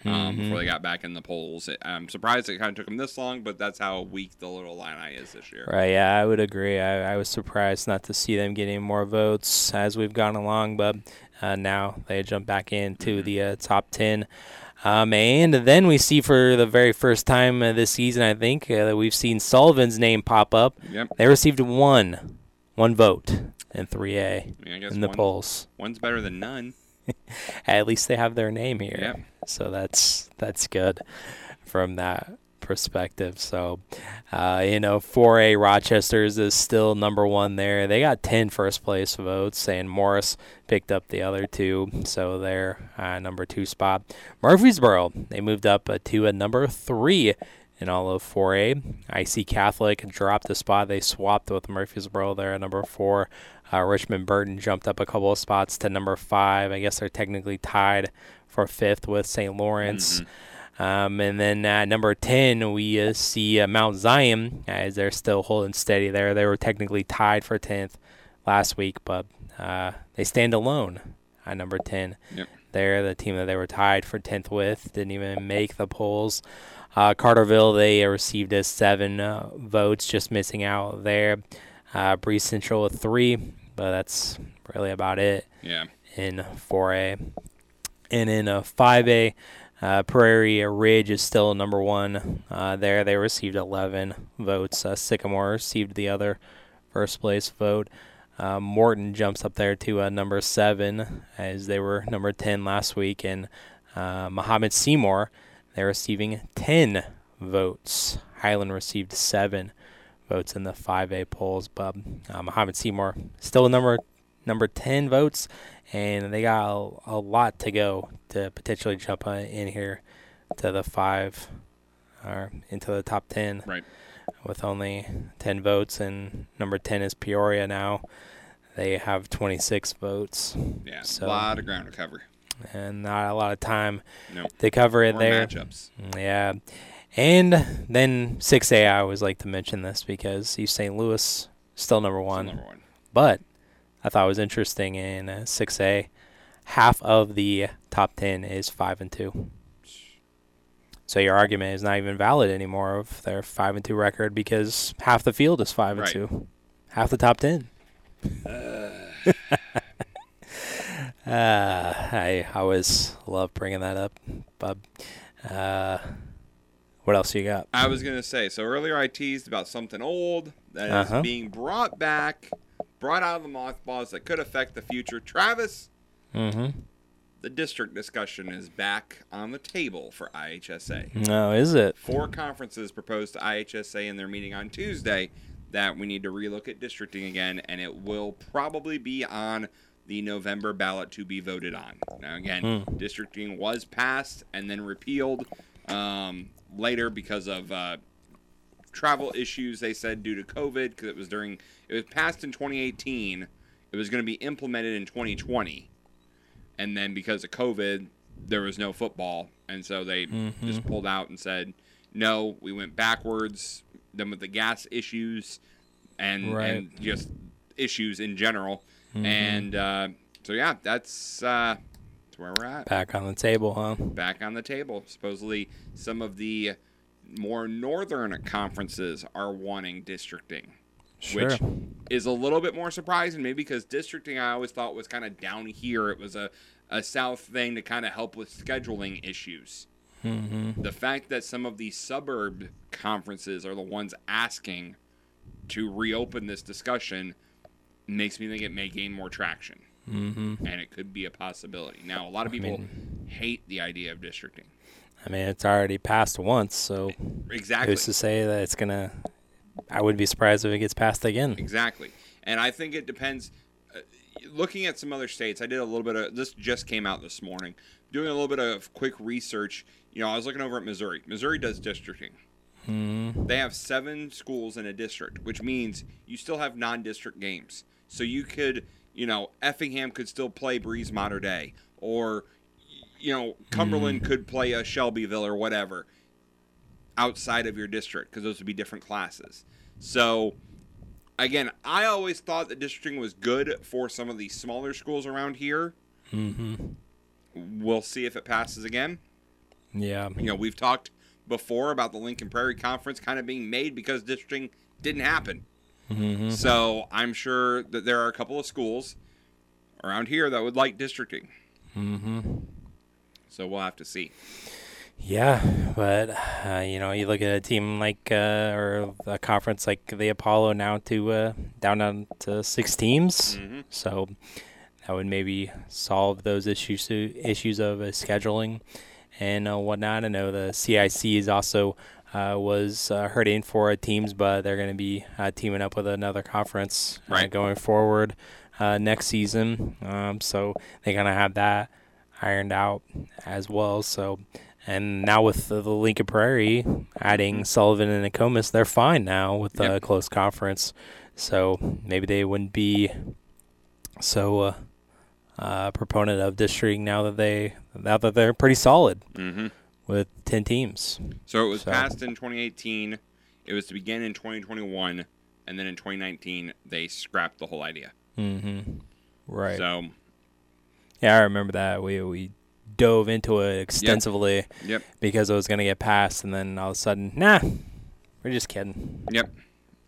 um, Mhm. before they got back in the polls. It, I'm surprised it kind of took them this long, but that's how weak the little Illini is this year. Right, yeah, I would agree. I, I was surprised not to see them getting more votes as we've gone along, but uh, now they jump back into the uh, top 10. Um, and then we see for the very first time this season, I think, uh, that we've seen Sullivan's name pop up. Yep. They received one, one vote in 3A I mean, I in the one- polls. One's better than none. At least they have their name here. Yep. So that's that's good from that perspective. So, uh, you know, 4A Rochester's is still number one there. They got 10 first place votes, and Morris picked up the other two. So they're uh, number two spot. Murphysboro, they moved up uh, to a number three in all of 4A. IC Catholic dropped a spot. They swapped with Murphysboro there at number four. Uh, Richmond Burton jumped up a couple of spots to number five. I guess they're technically tied for fifth with St. Lawrence. Um, and then at number 10, we uh, see uh, Mount Zion as they're still holding steady there. They were technically tied for 10th last week, but uh, they stand alone at number 10. Yep. They're the team that they were tied for 10th with, didn't even make the polls. Uh, Carterville, they uh, received a seven uh, votes, just missing out there. Uh, Breese Central with three, but that's really about it Yeah. in 4A. And in uh, 5A, uh, Prairie Ridge is still number one uh, there. They received 11 votes. Uh, Sycamore received the other first place vote. Uh, Morton jumps up there to uh, number seven as they were number 10 last week. And uh, Mahomet-Seymour, they're receiving 10 votes. Highland received seven votes in the 5A polls, but Mahomet-Seymour still number number 10 votes, and they got a, a lot to go to potentially jump in here to the five or into the top 10 Right. with only 10 votes, and number 10 is Peoria now. They have 26 votes. Yeah. So, a lot of ground to cover. and not a lot of time Nope. to cover it More there. matchups. Yeah. And then 6A, I always like to mention this because East St. Louis still number one. number one. But I thought was interesting in uh, 6A, half of the top 10 is 5 and 2. So your argument is not even valid anymore of their 5 and 2 record because half the field is 5 Right. and 2. Half the top 10. Uh, I always love bringing that up, Bub. Uh, what else you got? I was gonna say. So earlier I teased about something old that is Uh-huh. being brought back, brought out of the mothballs that could affect the future. Travis, Mm-hmm. the district discussion is back on the table for IHSA. No, is it? Four conferences proposed to IHSA in their meeting on Tuesday that we need to relook at districting again, and it will probably be on the November ballot to be voted on. Now, again, Hmm. districting was passed and then repealed um, later because of uh, travel issues. They said due to COVID, because it was during it was passed in 2018. It was going to be implemented in 2020, and then because of COVID, there was no football, and so they Mhm. just pulled out and said, "No, we went backwards." Then with the gas issues, and Right. and just issues in general, Mhm. and uh, so yeah, that's uh, that's where we're at. Back on the table, huh? Back on the table. Supposedly, some of the more northern conferences are wanting districting, which is a little bit more surprising, maybe because districting I always thought was kind of down here. It was a, a south thing to kind of help with scheduling issues. Mhm. The fact that some of these suburb conferences are the ones asking to reopen this discussion makes me think it may gain more traction. Mhm. And it could be a possibility. Now, a lot of people hate the idea of districting. I mean, it's already passed once, so Exactly. who's to say that it's gonna? I wouldn't be surprised if it gets passed again. Exactly. And I think it depends. Uh, looking at some other states, I did a little bit of this. Just came out this morning. Doing a little bit of quick research. You know, I was looking over at Missouri. Missouri does districting. Mhm. They have seven schools in a district, which means you still have non-district games. So you could, you know, Effingham could still play Breese Mater Dei, or you know, Cumberland could play a Shelbyville or whatever outside of your district because those would be different classes. So again, I always thought that districting was good for some of the smaller schools around here. Mm-hmm. We'll see if it passes again. Yeah. You know, we've talked before about the Lincoln Prairie Conference kind of being made because districting didn't happen. Mhm. So I'm sure that there are a couple of schools around here that would like districting. Mm-hmm. So we'll have to see. Yeah, but uh, you know, you look at a team like uh, or a conference like the Apollo now to uh, down down to six teams, Mhm. so that would maybe solve those issues issues of uh, scheduling and uh, whatnot. I know the CIC is also uh, was uh, hurting for teams, but they're going to be uh, teaming up with another conference Right. going forward uh, next season. Um, so they kind of have that ironed out as well. So, and now with the, the Lincoln Prairie adding Sullivan and Nokomis, they're fine now with the Yep. close conference. So maybe they wouldn't be so uh, uh, proponent of districting now that they now that they're pretty solid Mhm. with ten teams. So it was So- passed in 2018. It was to begin in 2021, and then in 2019 they scrapped the whole idea. Mm-hmm. Right. So Yeah, I remember that. We we dove into it extensively Yep. because it was going to get passed, and then all of a sudden, nah, we're just kidding. Yep.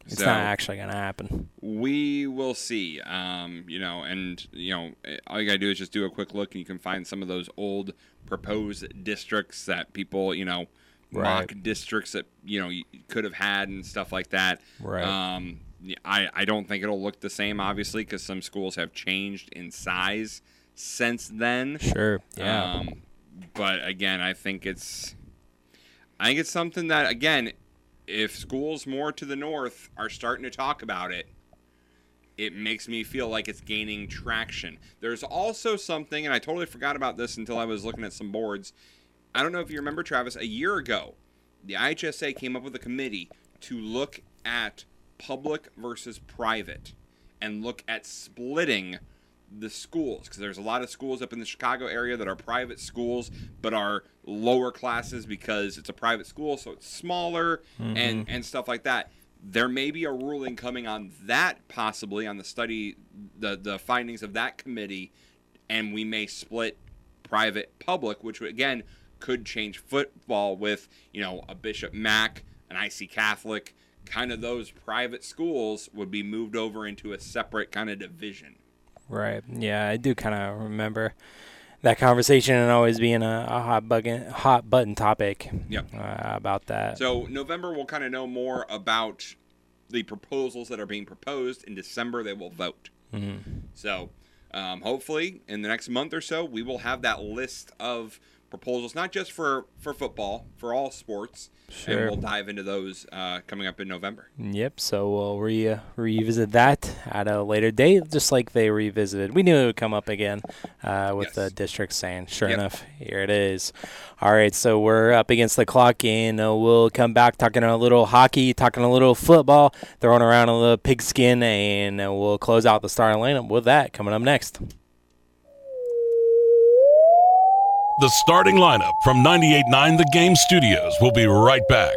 It's So- not actually going to happen. We will see. Um, you know, and you know, eh, all you gotta do is just do a quick look, and you can find some of those old proposed districts that people, you know, mock Right. districts that you know you could have had and stuff like that. Right. Um, I I don't think it'll look the same, obviously, because some schools have changed in size since then. Sure. Yeah. Um, but again, I think it's, I think it's something that again, if schools more to the north are starting to talk about it, it makes me feel like it's gaining traction. There's also something, and I totally forgot about this until I was looking at some boards. I don't know if you remember, Travis, a year ago, the IHSA came up with a committee to look at public versus private and look at splitting the schools because there's a lot of schools up in the Chicago area that are private schools but are lower classes because it's a private school so it's smaller and Mhm. and stuff like that there may be a ruling coming on that possibly on the study the the findings of that committee and we may split private public which again could change football with you know a bishop mac an ic catholic kind of those private schools would be moved over into a separate kind of division Right. Yeah, I do kind of remember that conversation and always being a, a hot button hot button topic. Yep. Uh, about that. So November we'll kind of know more about the proposals that are being proposed. In December they will vote. Mhm. So um, hopefully in the next month or so we will have that list of proposals, not just for for football, for all sports, Sure. and we'll dive into those uh, coming up in November. Yep. So we'll re uh, revisit that at a later date, just like they revisited. We knew it would come up again uh, with the district saying, "Sure Yep. enough, here it is." All right. So we're up against the clock, and uh, we'll come back talking a little hockey, talking a little football, throwing around a little pigskin, and uh, we'll close out the starting lineup with that coming up next. The starting lineup from 98.9 The Game Studios will be right back.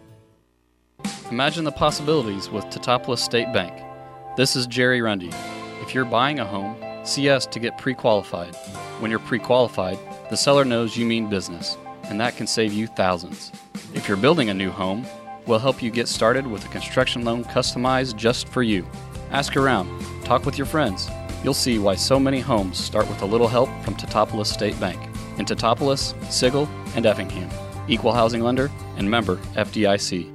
Imagine the possibilities with Teutopolis State Bank. This is Jerry Rundy. If you're buying a home, see us to get pre qualified. When you're pre qualified, the seller knows you mean business, and that can save you thousands. If you're building a new home, we'll help you get started with a construction loan customized just for you. Ask around, talk with your friends. You'll see why so many homes start with a little help from Teutopolis State Bank. In Teutopolis, Sigel, and Effingham. Equal housing lender and member FDIC.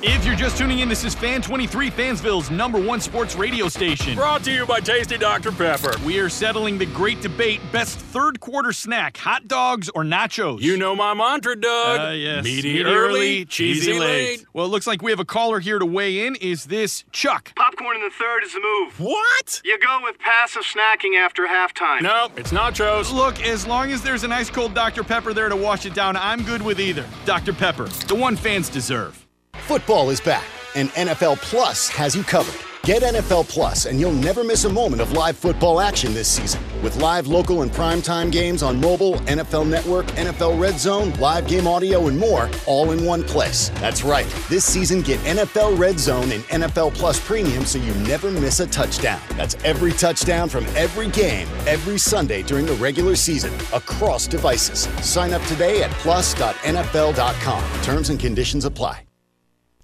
If you're just tuning in, this is Fan 23, Fansville's number one sports radio station. Brought to you by Tasty Dr. Pepper. We are settling the great debate best third quarter snack, hot dogs or nachos? You know my mantra, Doug. Uh, yes. Meaty, early, cheesy late. Well, it looks like we have a caller here to weigh in. Is this Chuck? Popcorn in the third is the move. What? You go with passive snacking after halftime. No, it's nachos. Look, as long as there's an ice cold Dr. Pepper there to wash it down, I'm good with either. Dr. Pepper, the one fans deserve. Football is back, and NFL Plus has you covered. Get NFL Plus, and you'll never miss a moment of live football action this season. With live, local, and primetime games on mobile, NFL Network, NFL Red Zone, live game audio, and more, all in one place. That's right. This season, get NFL Red Zone and NFL Plus Premium so you never miss a touchdown. That's every touchdown from every game, every Sunday during the regular season, across devices. Sign up today at plus.nfl.com. Terms and conditions apply.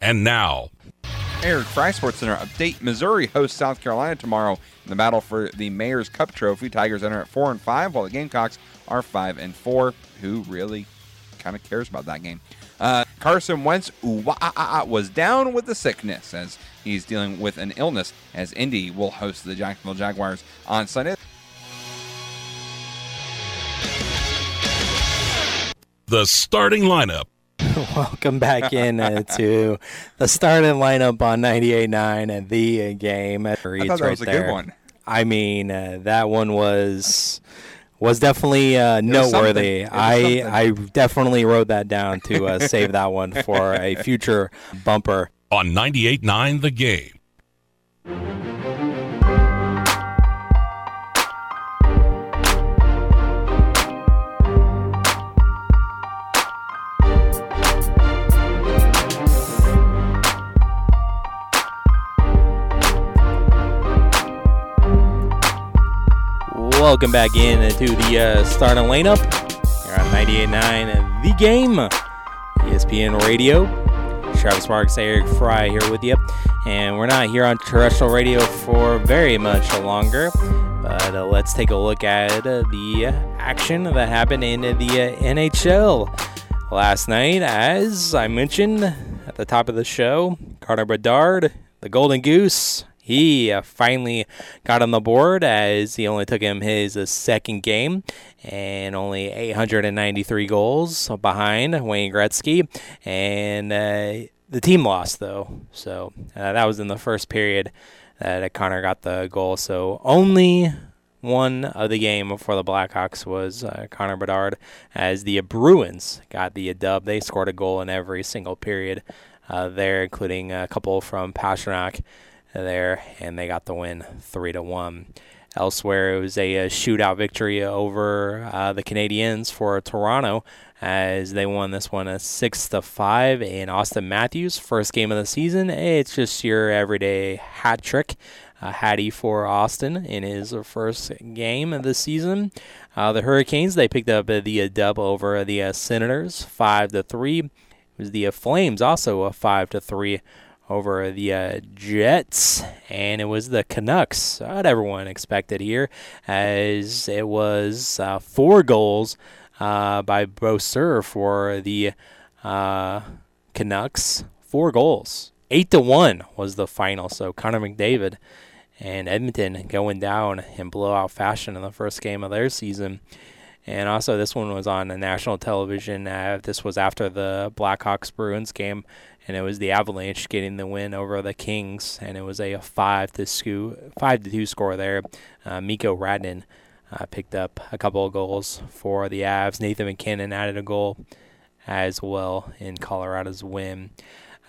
And now, Eric Fry Sports Center update: Missouri hosts South Carolina tomorrow in the battle for the Mayor's Cup Trophy. Tigers enter at four and five, while the Gamecocks are five and four. Who really kind of cares about that game? Uh, Carson Wentz was down with the sickness as he's dealing with an illness. As Indy will host the Jacksonville Jaguars on Sunday. the starting lineup. Welcome back in uh, to the starting lineup on 98.9 and the uh, game. I thought that was a good one. I mean, uh, that one was was definitely uh, noteworthy. was I. I definitely wrote that down to uh, save that one for a future bumper. On 98.9 The Game. Welcome back in to the uh, starting lineup here on 98.9 The Game, ESPN Radio. Travis Marks, Eric Fry here with you. And we're not here on terrestrial radio for very much longer, but uh, let's take a look at uh, the action that happened in the NHL last night. As I mentioned at the top of the show, Carter Bedard, the Golden Goose, he uh, finally got on the board as he only took him his uh, second game and only 893 goals behind Wayne Gretzky. And uh, the team lost, though. So uh, that was in the first period that Connor got the goal. So only one of the game for the Blackhawks was uh, Connor Bedard as the Bruins got the dub. They scored a goal in every single period uh, there, including a couple from Pastrnak there, and they got the win three to one. Elsewhere, it was a, uh shootout victory over uh, the Canadiens for Toronto as they won this one a six to five. And Auston Matthews, first game of the season, it's just your everyday hat trick. Uh, Hattie for Austin in his first game of the season. Uh, the Hurricanes they picked up the dub over the uh, Senators five to three. It was the uh, Flames also a five to three over the uh, Jets, and it was the Canucks. What everyone expected here, as it was uh, four goals uh, by Boeser for the uh, Canucks. Four goals, eight to one was the final. So Connor McDavid and Edmonton going down in blowout fashion in the first game of their season. And also, this one was on national television. Uh, this was after the Blackhawks Bruins game, and it was the Avalanche getting the win over the Kings, and it was a five to sco- five to two score there. Uh, Mikko Rantanen uh, picked up a couple of goals for the Avs. Nathan MacKinnon added a goal as well in Colorado's win.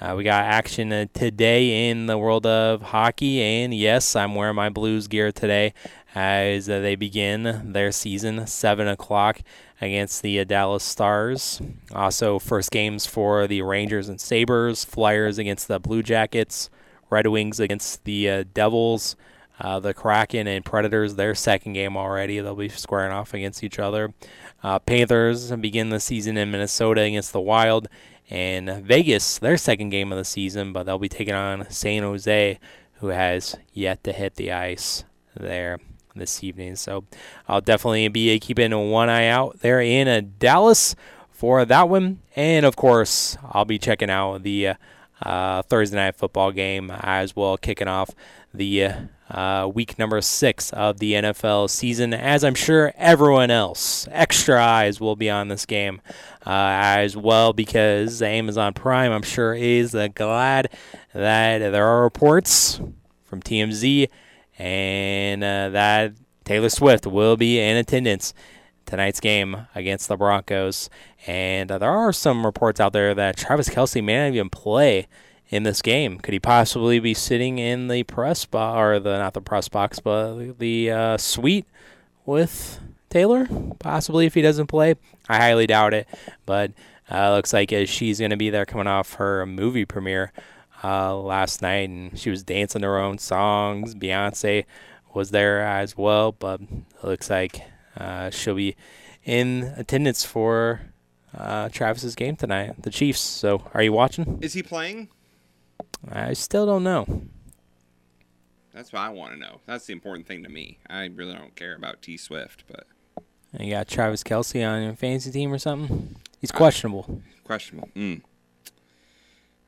Uh, we got action uh, today in the world of hockey, and yes, I'm wearing my Blues gear today as they begin their season, 7 o'clock against the uh, Dallas Stars. Also, first games for the Rangers and Sabres, Flyers against the Blue Jackets, Red Wings against the uh, Devils. Uh, the Kraken and Predators, their second game already. They'll be squaring off against each other. Uh, Panthers begin the season in Minnesota against the Wild. And Vegas, their second game of the season, but they'll be taking on San Jose, who has yet to hit the ice there this evening. So I'll definitely be keeping one eye out there in uh, Dallas for that one. And of course, I'll be checking out the uh, Thursday night football game as well, kicking off the uh, week number six of the NFL season, as I'm sure everyone else, extra eyes will be on this game uh, as well because Amazon Prime, I'm sure, is uh, glad that there are reports from TMZ and uh, that Taylor Swift will be in attendance tonight's game against the Broncos. And uh, there are some reports out there that Travis Kelce may not even play in this game. Could he possibly be sitting in the press box, or the not the press box, but the uh, suite with Taylor? Possibly if he doesn't play. I highly doubt it, but uh, looks like uh, she's going to be there coming off her movie premiere uh, last night, and she was dancing her own songs. Beyonce was there as well, but it looks like uh, she'll be in attendance for uh, Travis's game tonight, the Chiefs. So, are you watching? Is he playing? I still don't know. That's what I want to know. That's the important thing to me. I really don't care about T Swift, but you got Travis Kelce on your fantasy team or something? He's questionable. Uh, questionable. Mm.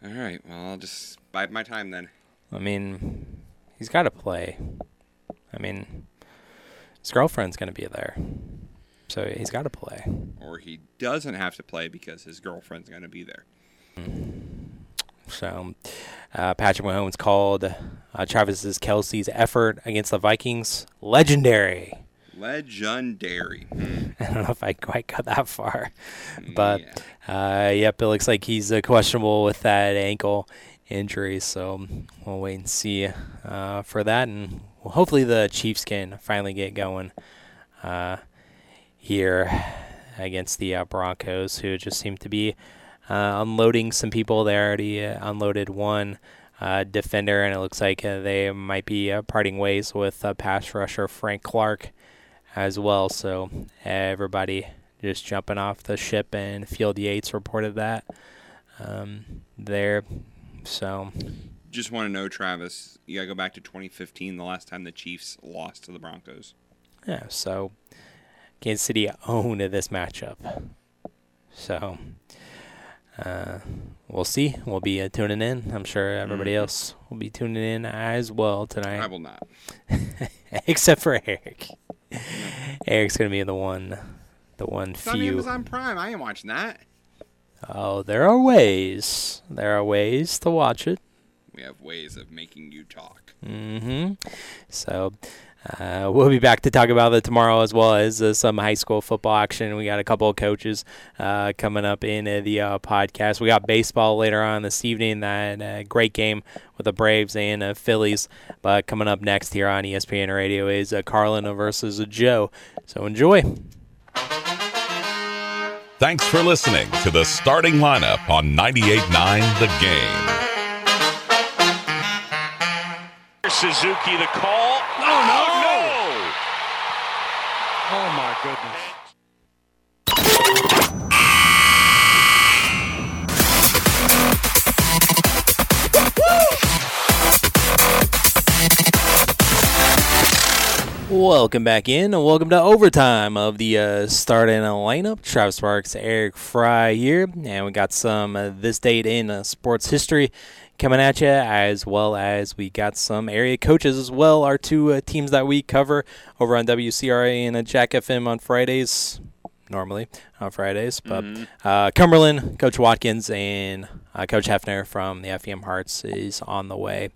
All right. Well, I'll just bide my time then. I mean, he's got to play. I mean, his girlfriend's going to be there. So he's got to play. Or he doesn't have to play because his girlfriend's going to be there. So uh, Patrick Mahomes called uh, Travis Kelce's effort against the Vikings legendary. Legendary. I don't know if I quite got that far, but yeah. uh, yep, it looks like he's uh, questionable with that ankle injury. So we'll wait and see uh, for that, and well, hopefully the Chiefs can finally get going uh, here against the uh, Broncos, who just seem to be uh, unloading some people. They already unloaded one. defender, and it looks like they might be parting ways with pass rusher Frank Clark as well. So everybody just jumping off the ship, and Field Yates reported that um, there. So just want to know, Travis, you got to go back to 2015, the last time the Chiefs lost to the Broncos. Yeah, so Kansas City owned this matchup. So uh, we'll see. We'll be uh, tuning in. I'm sure everybody mm-hmm. else will be tuning in as well tonight. I will not. Except for Eric. Eric's gonna be the one, the one it's few. on Amazon Prime. I ain't watching that. Oh, there are ways. There are ways to watch it. We have ways of making you talk. Mm-hmm. So. Uh, we'll be back to talk about it tomorrow as well as uh, some high school football action. We got a couple of coaches uh, coming up in uh, the uh, podcast. We got baseball later on this evening. That uh, great game with the Braves and the Phillies. But coming up next here on ESPN Radio is Carlin versus Joe. So enjoy. Thanks for listening to the starting lineup on 98.9 The Game. Suzuki the call. Oh, no, no. Oh, my goodness. Welcome back in, and welcome to overtime of the uh, starting lineup. Travis Sparks, Eric Fry here, and we got some uh, this date in uh, sports history coming at you, as well as we got some area coaches as well. Our two uh, teams that we cover over on WCRA and uh, Jack FM on Fridays, normally on Fridays. But uh, Cumberland, Coach Watkins, and uh, Coach Hefner from the FEM Hearts is on the way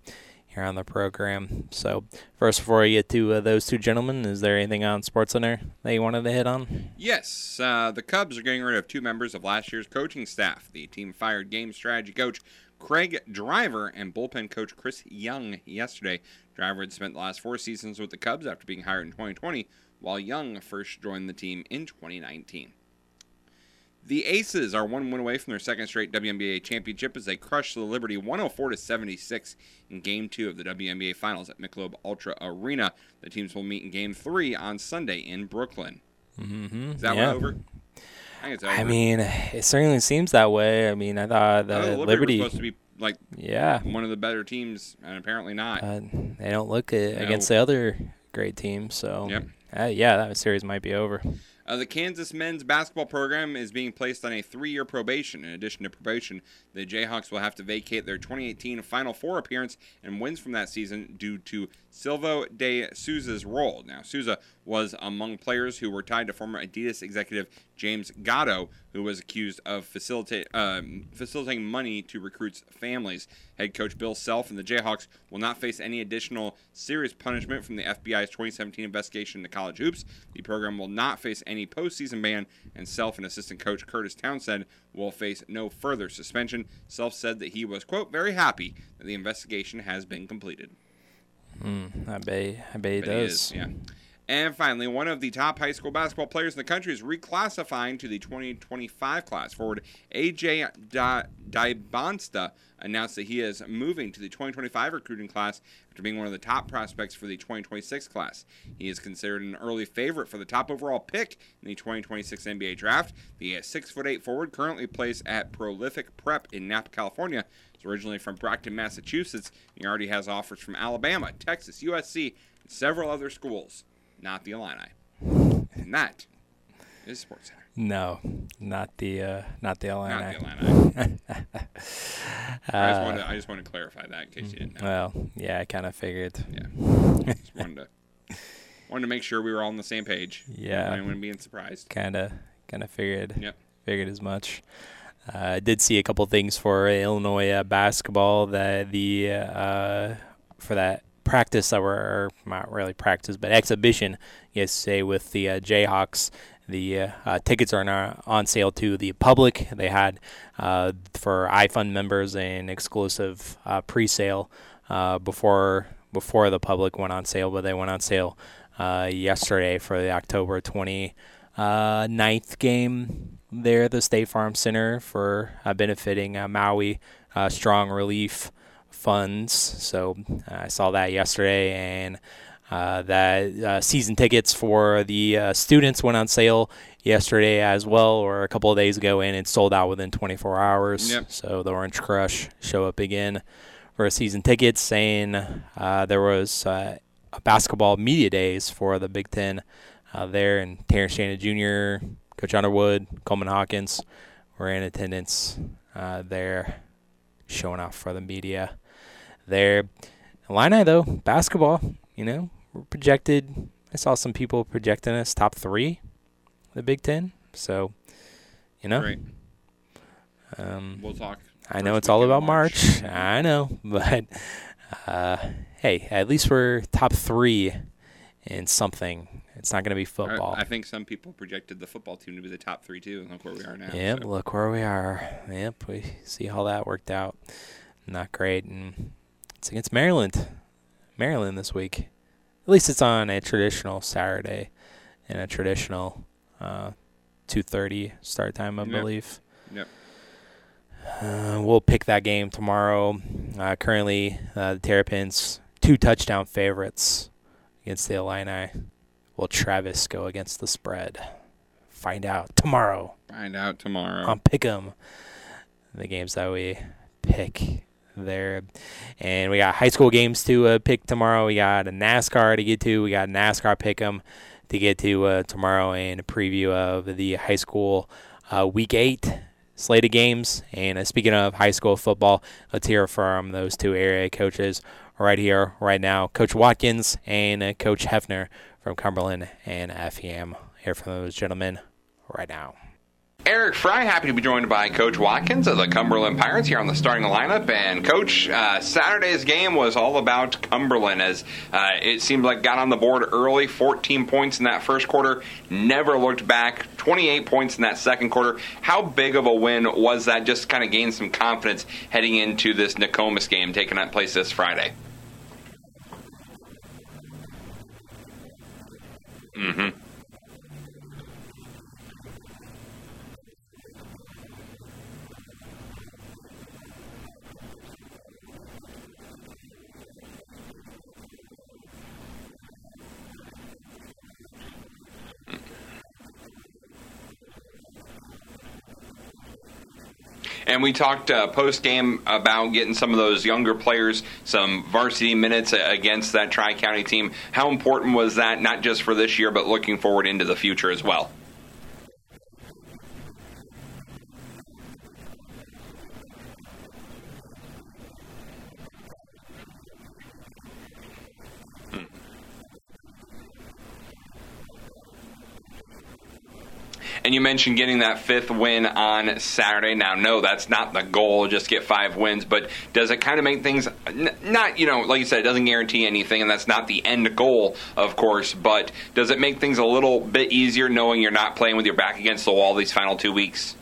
here on the program. So, first, before I get to uh, those two gentlemen, is there anything on Sports Center that you wanted to hit on? Yes, uh, the Cubs are getting rid of two members of last year's coaching staff. The team fired game strategy coach Craig Driver and bullpen coach Chris Young yesterday. Driver had spent the last four seasons with the Cubs after being hired in 2020, while Young first joined the team in 2019. The Aces are one win away from their second straight WNBA championship as they crushed the Liberty 104 to 76 in Game Two of the WNBA Finals at Michelob Ultra Arena. The teams will meet in Game Three on Sunday in Brooklyn. Mm-hmm. Is that yeah. one over? I think it's over. I mean, it certainly seems that way. I mean, I thought the I thought Liberty, was supposed to be like yeah, one of the better teams, and apparently not. uh, they don't look it No. against the other great teams. So, Yep. uh, yeah, that series might be over. Uh, the Kansas men's basketball program is being placed on a three-year probation. In addition to probation, the Jayhawks will have to vacate their 2018 Final Four appearance and wins from that season due to Silvio De Sousa's role. Now, Sousa was among players who were tied to former Adidas executive James Gatto, who was accused of facilitate, um, facilitating money to recruits' families. Head coach Bill Self and the Jayhawks will not face any additional serious punishment from the FBI's 2017 investigation into college hoops. The program will not face any postseason ban, and Self and assistant coach Curtis Townsend will face no further suspension. Self said that he was, quote, very happy that the investigation has been completed. Mm, I bet, I bet he does. is, yeah. And finally, one of the top high school basketball players in the country is reclassifying to the 2025 class. Forward AJ Di- Dybantsa announced that he is moving to the 2025 recruiting class after being one of the top prospects for the 2026 class. He is considered an early favorite for the top overall pick in the 2026 NBA draft. The six foot eight forward currently plays at Prolific Prep in Napa, California. He's originally from Brockton, Massachusetts. He already has offers from Alabama, Texas, USC, and several other schools not the Illini. And that is Sports Center. No, not the uh, not the Illini. Not the Illini. I, just Uh, wanted, I just wanted to clarify that in case you didn't know. Well, yeah, I kind of figured. Yeah. just wanted to wanted to make sure we were all on the same page. Yeah. Anyone being surprised. Kind of, kind of figured. Yep. Figured as much. Uh, I did see a couple things for Illinois uh, basketball that the uh, for that practice or not really practice but exhibition yesterday with the uh, Jayhawks. The uh, uh, tickets are now on sale to the public. They had uh, for iFund members an exclusive uh, pre-sale before before the public went on sale, but they went on sale yesterday for the October 29th uh, game there the State Farm Center for benefiting Maui Strong Relief Funds. So uh, I saw that yesterday, and uh, that uh, season tickets for the uh, students went on sale yesterday as well, or a couple of days ago, and it sold out within 24 hours. Yep. So the Orange Crush show up again for a season tickets, saying uh, there was uh, a basketball media days for the Big Ten uh, there, and Terrence Shannon Jr., Coach Underwood, Coleman Hawkins were in attendance uh, there, showing off for the media there. Illini, though, basketball, you know, we're projected. I saw some people projecting us top three, the Big Ten. So, you know, Great. um, We'll talk I know it's all about March. I know, but uh, hey, at least we're top three in something. It's not going to be I, football. I think some people projected the football team to be the top three too. and Look where we are now. Yep, so. look where we are. Yep, we see how that worked out. Not great, and it's against Maryland. Maryland this week. At least it's on a traditional Saturday and a traditional uh, 2:30 start time, I Yep. believe. Yep. Uh, we'll pick that game tomorrow. Uh, currently, uh, the Terrapins two touchdown favorites against the Illini. Will Travis go against the spread? Find out tomorrow Find out tomorrow. on Pick'em. The games that we pick there, and we got high school games to uh, pick tomorrow. We got a NASCAR to get to. We got NASCAR Pick'em to get to uh, tomorrow, and a preview of the high school uh, week eight slate of games. And uh, speaking of high school football, let's hear from those two area coaches right here, right now. Coach Watkins and uh, Coach Hefner from Cumberland and FEM. Hear from those gentlemen right now. Eric Fry, happy to be joined by Coach Watkins of the Cumberland Pirates here on the starting lineup. And Coach, uh, Saturday's game was all about Cumberland as uh, it seemed like got on the board early, 14 points in that first quarter, never looked back, 28 points in that second quarter. How big of a win was that? Just kind of gain some confidence heading into this Nokomis game taking place this Friday. Mm-hmm. And we talked uh, post game about getting some of those younger players some varsity minutes against that Tri County team. How important was that, not just for this year, but looking forward into the future as well? And you mentioned getting that fifth win on Saturday. Now, no, that's not the goal, just get five wins, but does it kind of make things not, you know, like you said, it doesn't guarantee anything, and that's not the end goal, of course, but does it make things a little bit easier knowing you're not playing with your back against the wall these final two weeks?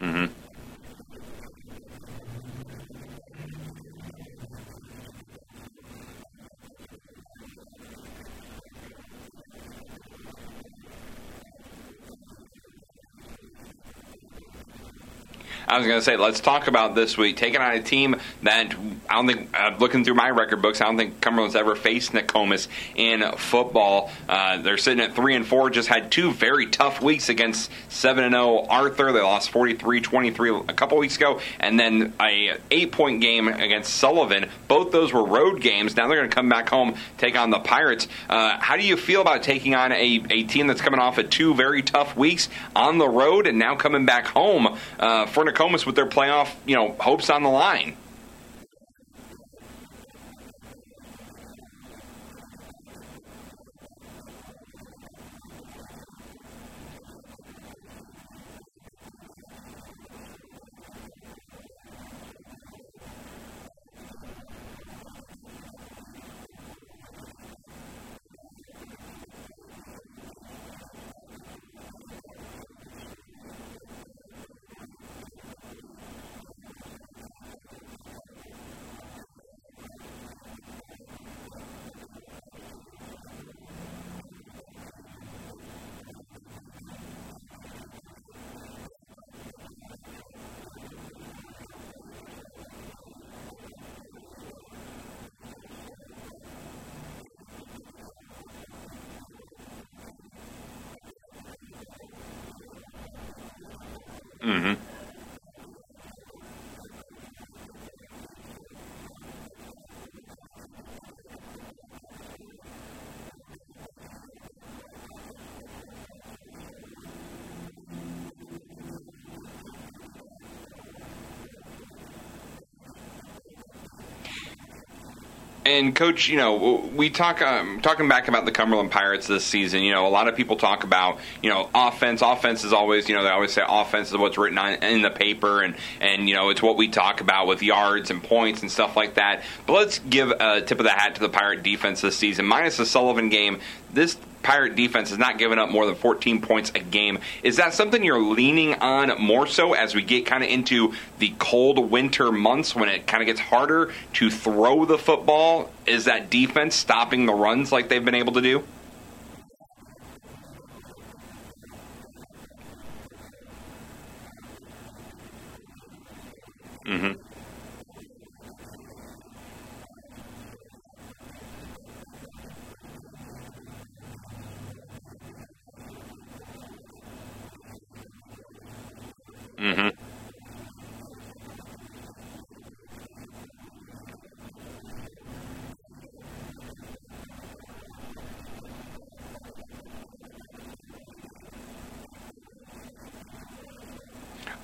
Mm-hmm. I was going to say, let's talk about this week. Taking on a team that I don't think, uh, looking through my record books, I don't think Cumberland's ever faced Nokomis in football. Uh, they're sitting at three and four. Just had two very tough weeks against seven and zero Arthur. They lost 43-23 a couple weeks ago, and then a eight point game against Sullivan. Both those were road games. Now they're going to come back home, take on the Pirates. Uh, how do you feel about taking on a, a team that's coming off of two very tough weeks on the road and now coming back home uh, for Nokomis with their playoff, you know, hopes on the line? Mm-hmm. And coach, you know, we talk um, talking back about the Cumberland Pirates this season. You know, a lot of people talk about you know offense. Offense is always you know they always say offense is what's written on, in the paper, and and you know it's what we talk about with yards and points and stuff like that. But let's give a tip of the hat to the Pirate defense this season. Minus the Sullivan game, this Pirate defense has not given up more than 14 points a game. Is that something you're leaning on more so as we get kind of into the cold winter months when it kind of gets harder to throw the football? Is that defense stopping the runs like they've been able to do? Mm-hmm.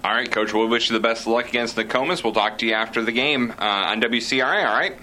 All right, Coach. We'll wish you the best of luck against Nokomis. We'll talk to you after the game uh, on WCRA. All right.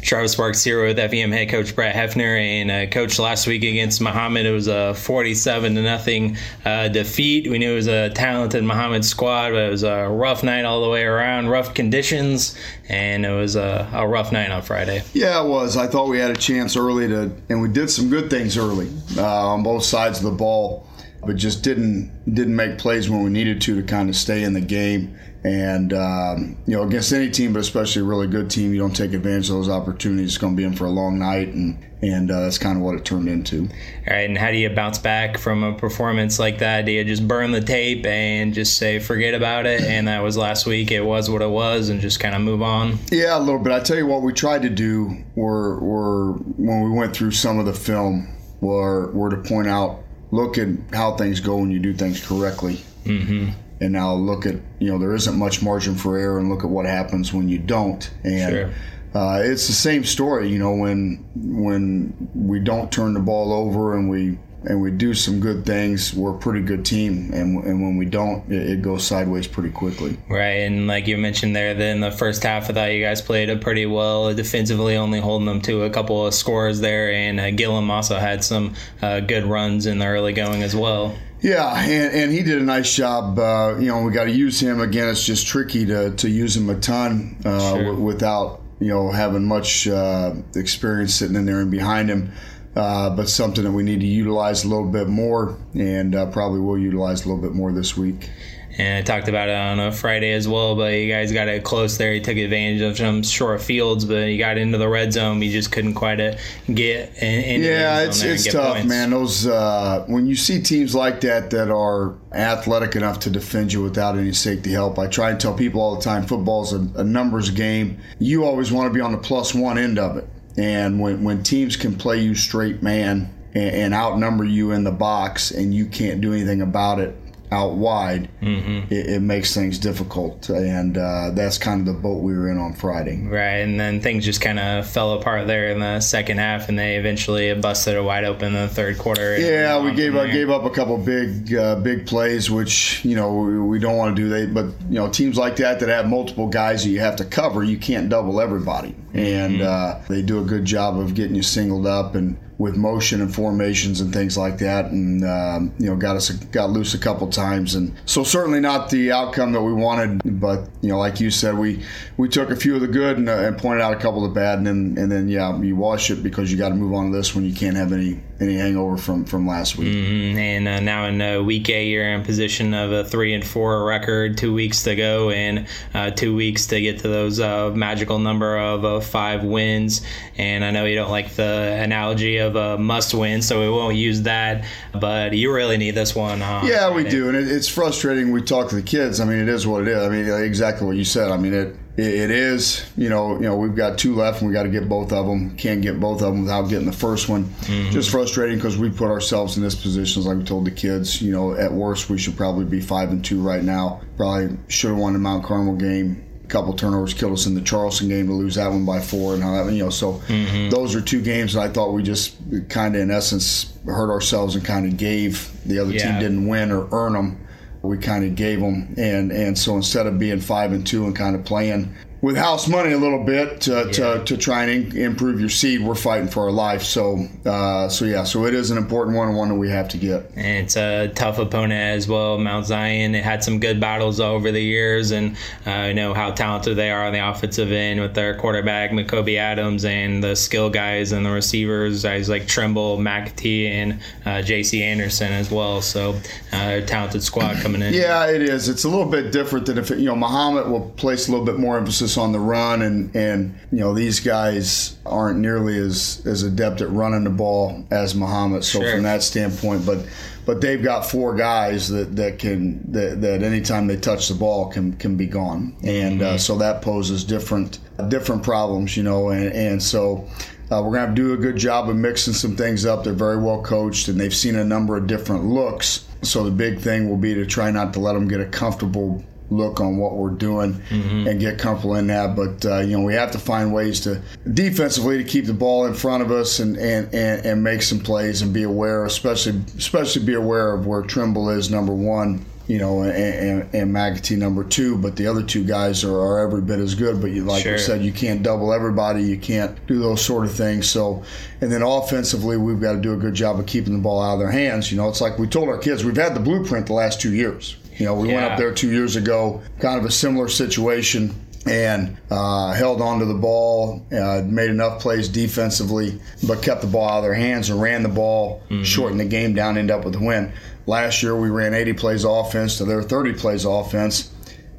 Travis Sparks here with FEM head coach Brett Hefner and uh, coach last week against Mahomet. It was a 47 to nothing uh, defeat. We knew it was a talented Mahomet squad, but it was a rough night all the way around, rough conditions, and it was a, a rough night on Friday. Yeah, it was. I thought we had a chance early to, and we did some good things early uh, on both sides of the ball, but just didn't didn't make plays when we needed to to kind of stay in the game. And um, you know, against any team, but especially a really good team, you don't take advantage of those opportunities. It's going to be in for a long night, and and uh, that's kind of what it turned into. All right, and how do you bounce back from a performance like that? Do you just burn the tape and just say forget about it? And that was last week. It was what it was, and just kind of move on. Yeah, a little bit. I tell you what, we tried to do were were when we went through some of the film were were to point out, look at how things go when you do things correctly. Mm-hmm and now look at you know there isn't much margin for error and look at what happens when you don't and sure. uh, it's the same story you know when when we don't turn the ball over and we and we do some good things, we're a pretty good team. And, and when we don't, it, it, goes sideways pretty quickly. Right. And like you mentioned there, then the first half, I thought you guys played it pretty well defensively, only holding them to a couple of scores there. And uh, Gillum also had some uh, good runs in the early going as well. Yeah, and, and he did a nice job. Uh, you know, we got to use him again. It's just tricky to, to use him a ton uh, sure. w- without you know having much uh, experience sitting in there and behind him. Uh, but something that we need to utilize a little bit more, and uh, probably will utilize a little bit more this week. And I talked about it on a Friday as well, but you guys got it close there. You took advantage of some short fields, but you got into the red zone. You just couldn't quite uh, get in. in yeah, it's it's tough, points. man. Those uh, when you see teams like that that are athletic enough to defend you without any safety help. I try and tell people all the time, football's a, a numbers game. You always want to be on the plus one end of it. And when, when teams can play you straight man and, and, outnumber you in the box and you can't do anything about it out wide, mm-hmm. it, it, makes things difficult. And uh, that's kind of the boat we were in on Friday. Right. And then things just kind of fell apart there in the second half, and they eventually busted it wide open in the third quarter. Yeah, we gave up, gave up a couple big uh, big plays, which, you know, we, we don't want to do. They, But, you know, teams like that that have multiple guys that you have to cover, you can't double everybody. And uh, they do a good job of getting you singled up and with motion and formations and things like that, and um, you know got us got loose a couple times, and so certainly not the outcome that we wanted. But you know, like you said, we we took a few of the good and, uh, and pointed out a couple of the bad, and then and then yeah, you wash it because you got to move on to this when you can't have any any hangover from from last week. Mm-hmm. And uh, now in uh, week eight, you're in position of a three and four record, two weeks to go, and uh, two weeks to get to those uh, magical number of five wins. And I know you don't like the analogy of a must win, so we won't use that. But you really need this one. Huh? Yeah, we do, and it, it's frustrating. We talk to the kids. I mean, it is what it is. I mean, exactly what you said. I mean, it it is. You know, you know, we've got two left, and we got to get both of them. Can't get both of them without getting the first one. Mm-hmm. Just frustrating because we put ourselves in this position. Like we told the kids, you know, at worst we should probably be five and two right now. Probably should have won the Mount Carmel game. A couple turnovers killed us in the Charleston game to lose that one by four, and how that, you know. So mm-hmm. those are two games that I thought we just kind of, in essence, hurt ourselves and kind of gave the other Yeah. team didn't win or earn them we kind of gave them and and so instead of being five and two and kind of playing with house money a little bit to, to, to try and improve your seed we're fighting for our life so uh, so yeah so it is an important one, one that we have to get And it's a tough opponent as well. Mount Zion. It had some good battles over the years, and uh, I know how talented they are on the offensive end with their quarterback McCoby Adams and the skill guys and the receivers guys like Trimble, McAtee, and uh, J.C. Anderson as well. So uh, a talented squad coming in. Yeah, it is. It's a little bit different than if it, you know Mahomet will place a little bit more emphasis on the run, and and you know these guys aren't nearly as as adept at running the ball as Mahomet. So Sure. from that standpoint, but but they've got four guys that that can that, that anytime they touch the ball can can be gone, and uh, Mhm. so that poses different different problems, you know, and and so. Uh, we're going to do a good job of mixing some things up. They're very well coached, and they've seen a number of different looks. So the big thing will be to try not to let them get a comfortable look on what we're doing Mhm. and get comfortable in that. But uh, you know, we have to find ways to defensively to keep the ball in front of us and and, and, and make some plays and be aware, especially especially be aware of where Trimble is number one. You know, and, and, and McAtee number two, but the other two guys are, are every bit as good. But you, like Sure. you said, you can't double everybody. You can't do those sort of things. So, and then offensively, we've got to do a good job of keeping the ball out of their hands. You know, it's like we told our kids, we've had the blueprint the last two years. You know, we went up there two years ago, kind of a similar situation, and uh, held on to the ball, uh, made enough plays defensively, but kept the ball out of their hands and ran the ball, shortened the game down, end up with a win. Last year, we ran 80 plays offense to their 30 plays offense,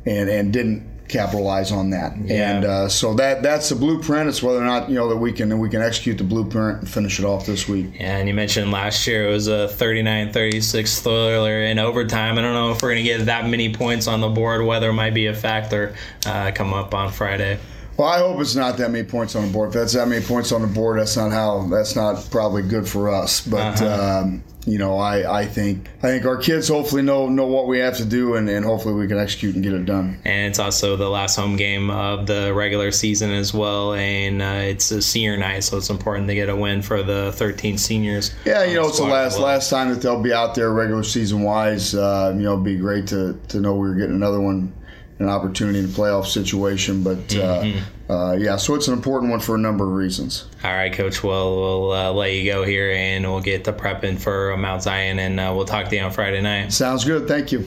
and and didn't capitalize on that. Yeah. And uh, so that that's the blueprint. It's whether or not you know that we can we can execute the blueprint and finish it off this week. Yeah, and you mentioned last year it was a 39-36 thriller in overtime. I don't know if we're going to get that many points on the board. Weather might be a factor uh, come up on Friday. Well, I hope it's not that many points on the board. If that's that many points on the board, that's not how. That's not probably good for us. But Uh-huh. um, you know, I, I think I think our kids hopefully know know what we have to do, and, and hopefully we can execute and get it done. And it's also the last home game of the regular season as well, and uh, it's a senior night, so it's important to get a win for the 13 seniors. Yeah, you know, it's the last last time that they'll be out there regular season wise. Uh, you know, it'd be great to to know we were getting another one, an opportunity in a playoff situation. But uh, Mhm. uh, yeah, so it's an important one for a number of reasons. All right, Coach. Well, we'll uh, let you go here, and we'll get the prepping for Mount Zion, and uh, we'll talk to you on Friday night. Sounds good. Thank you.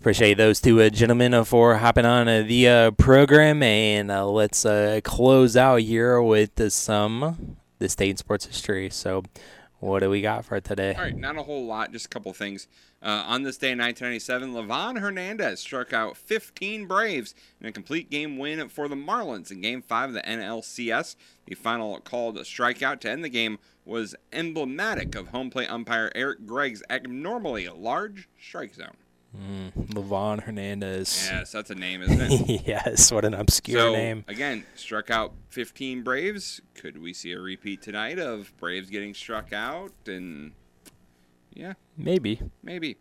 Appreciate those two uh, gentlemen uh, for hopping on uh, the uh, program, and uh, let's uh, close out here with uh, some the state and sports history. So, what do we got for today? All right, not a whole lot, just a couple things. Uh, on this day in 1997, Livan Hernandez struck out 15 Braves in a complete game win for the Marlins in Game 5 of the NLCS. The final called strikeout to end the game was emblematic of home plate umpire Eric Gregg's abnormally large strike zone. Mm, Livan Hernandez. Yes, that's a name, isn't it? yes, what an obscure so, name. again, struck out 15 Braves. Could we see a repeat tonight of Braves getting struck out? And yeah, Maybe. maybe.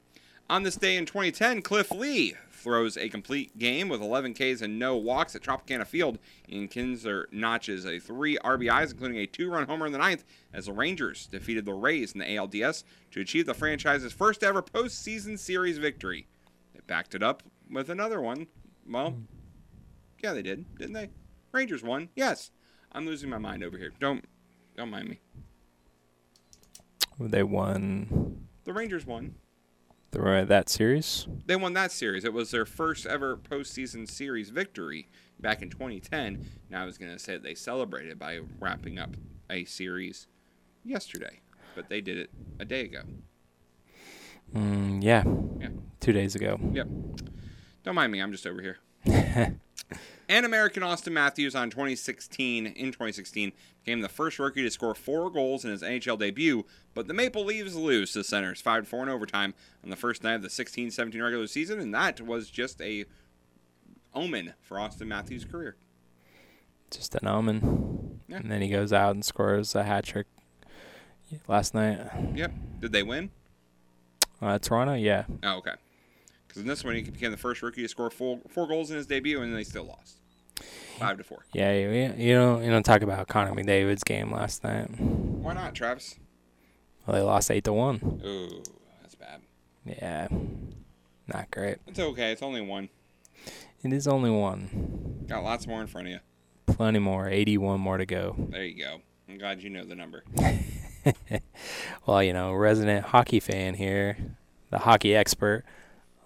On this day in 2010, Cliff Lee throws a complete game with 11 Ks and no walks at Tropicana Field. Ian Kinsler notches a three RBIs, including a two-run homer in the ninth, as the Rangers defeated the Rays in the ALDS to achieve the franchise's first ever postseason series victory. They backed it up with another one. Well, yeah, they did, didn't they? Rangers won. Yes. I'm losing my mind over here. Don't don't mind me. They won The Rangers won. The, that series. They won that series. It was their first ever postseason series victory back in 2010. Now I was going to say they celebrated by wrapping up a series yesterday, but they did it a day ago. Mm, yeah. Yeah. Two days ago. Yep. Don't mind me. I'm just over here. and American Auston Matthews on 2016 in 2016 became the first rookie to score four goals in his NHL debut. But the Maple Leafs lose to the Senators 5 4 in overtime on the first night of the 16-17 regular season, and that was just a omen for Auston Matthews' career. Just an omen. Yeah. And then he goes out and scores a hat trick last night. Yep. Did they win? Uh, Toronto, yeah. Oh, okay. Because in this one, he became the first rookie to score four, four goals in his debut, and they still lost five to four. Yeah, you, you don't you don't talk about Connor McDavid's game last night. Why not, Travis? Well, they lost eight to one. Ooh, that's bad. Yeah, not great. It's okay. It's only one. It is only one. Got lots more in front of you. Plenty more. Eighty-one more to go. There you go. I'm glad you know the number. well, you know, resident hockey fan here, the hockey expert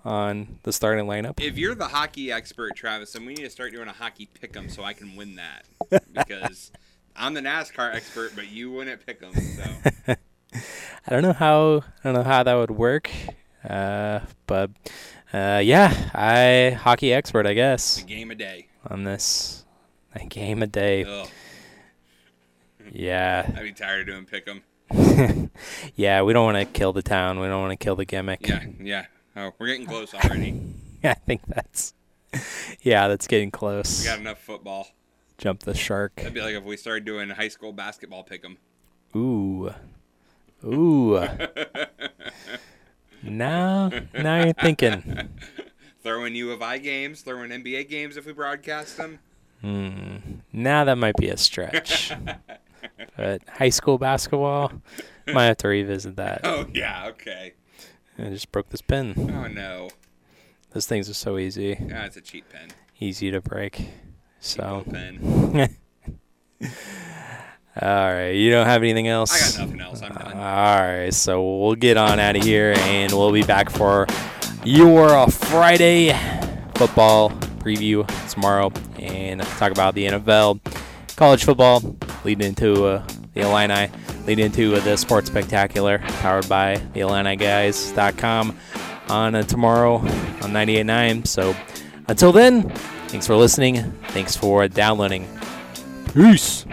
on the starting lineup. If you're the hockey expert, Travis, then we need to start doing a hockey pick'em so I can win that because I'm the NASCAR expert, but you win at pick'em. So I don't know how I don't know how that would work, uh, but uh, yeah, I hockey expert, I guess. a game a day. on this, a game a day. Ugh, Yeah, I'd be tired of doing pick'em. yeah. We don't want to kill the town. We don't want to kill the gimmick. Yeah, yeah. Oh, we're getting close already. I think that's. Yeah, that's getting close. We got enough football. Jump the shark. That'd be like if we started doing high school basketball pick'em. Ooh. Ooh. now, now you're thinking. throwing U of I games, throwing NBA games if we broadcast them. Hmm. Now that might be a stretch. but high school basketball, might have to revisit that. Oh yeah, okay. I just broke this pen. Oh no. Those things are so easy. Yeah, it's a cheap pen. Easy to break. So. pen. All right, you don't have anything else. I got nothing else. I'm done. All right, so we'll get on out of here, and we'll be back for your Friday football preview tomorrow, and talk about the NFL, college football, leading into uh, the Illini, leading into the Sports Spectacular, powered by the IlliniGuys.com on uh, tomorrow on 98.9. So until then, thanks for listening. Thanks for downloading. Peace.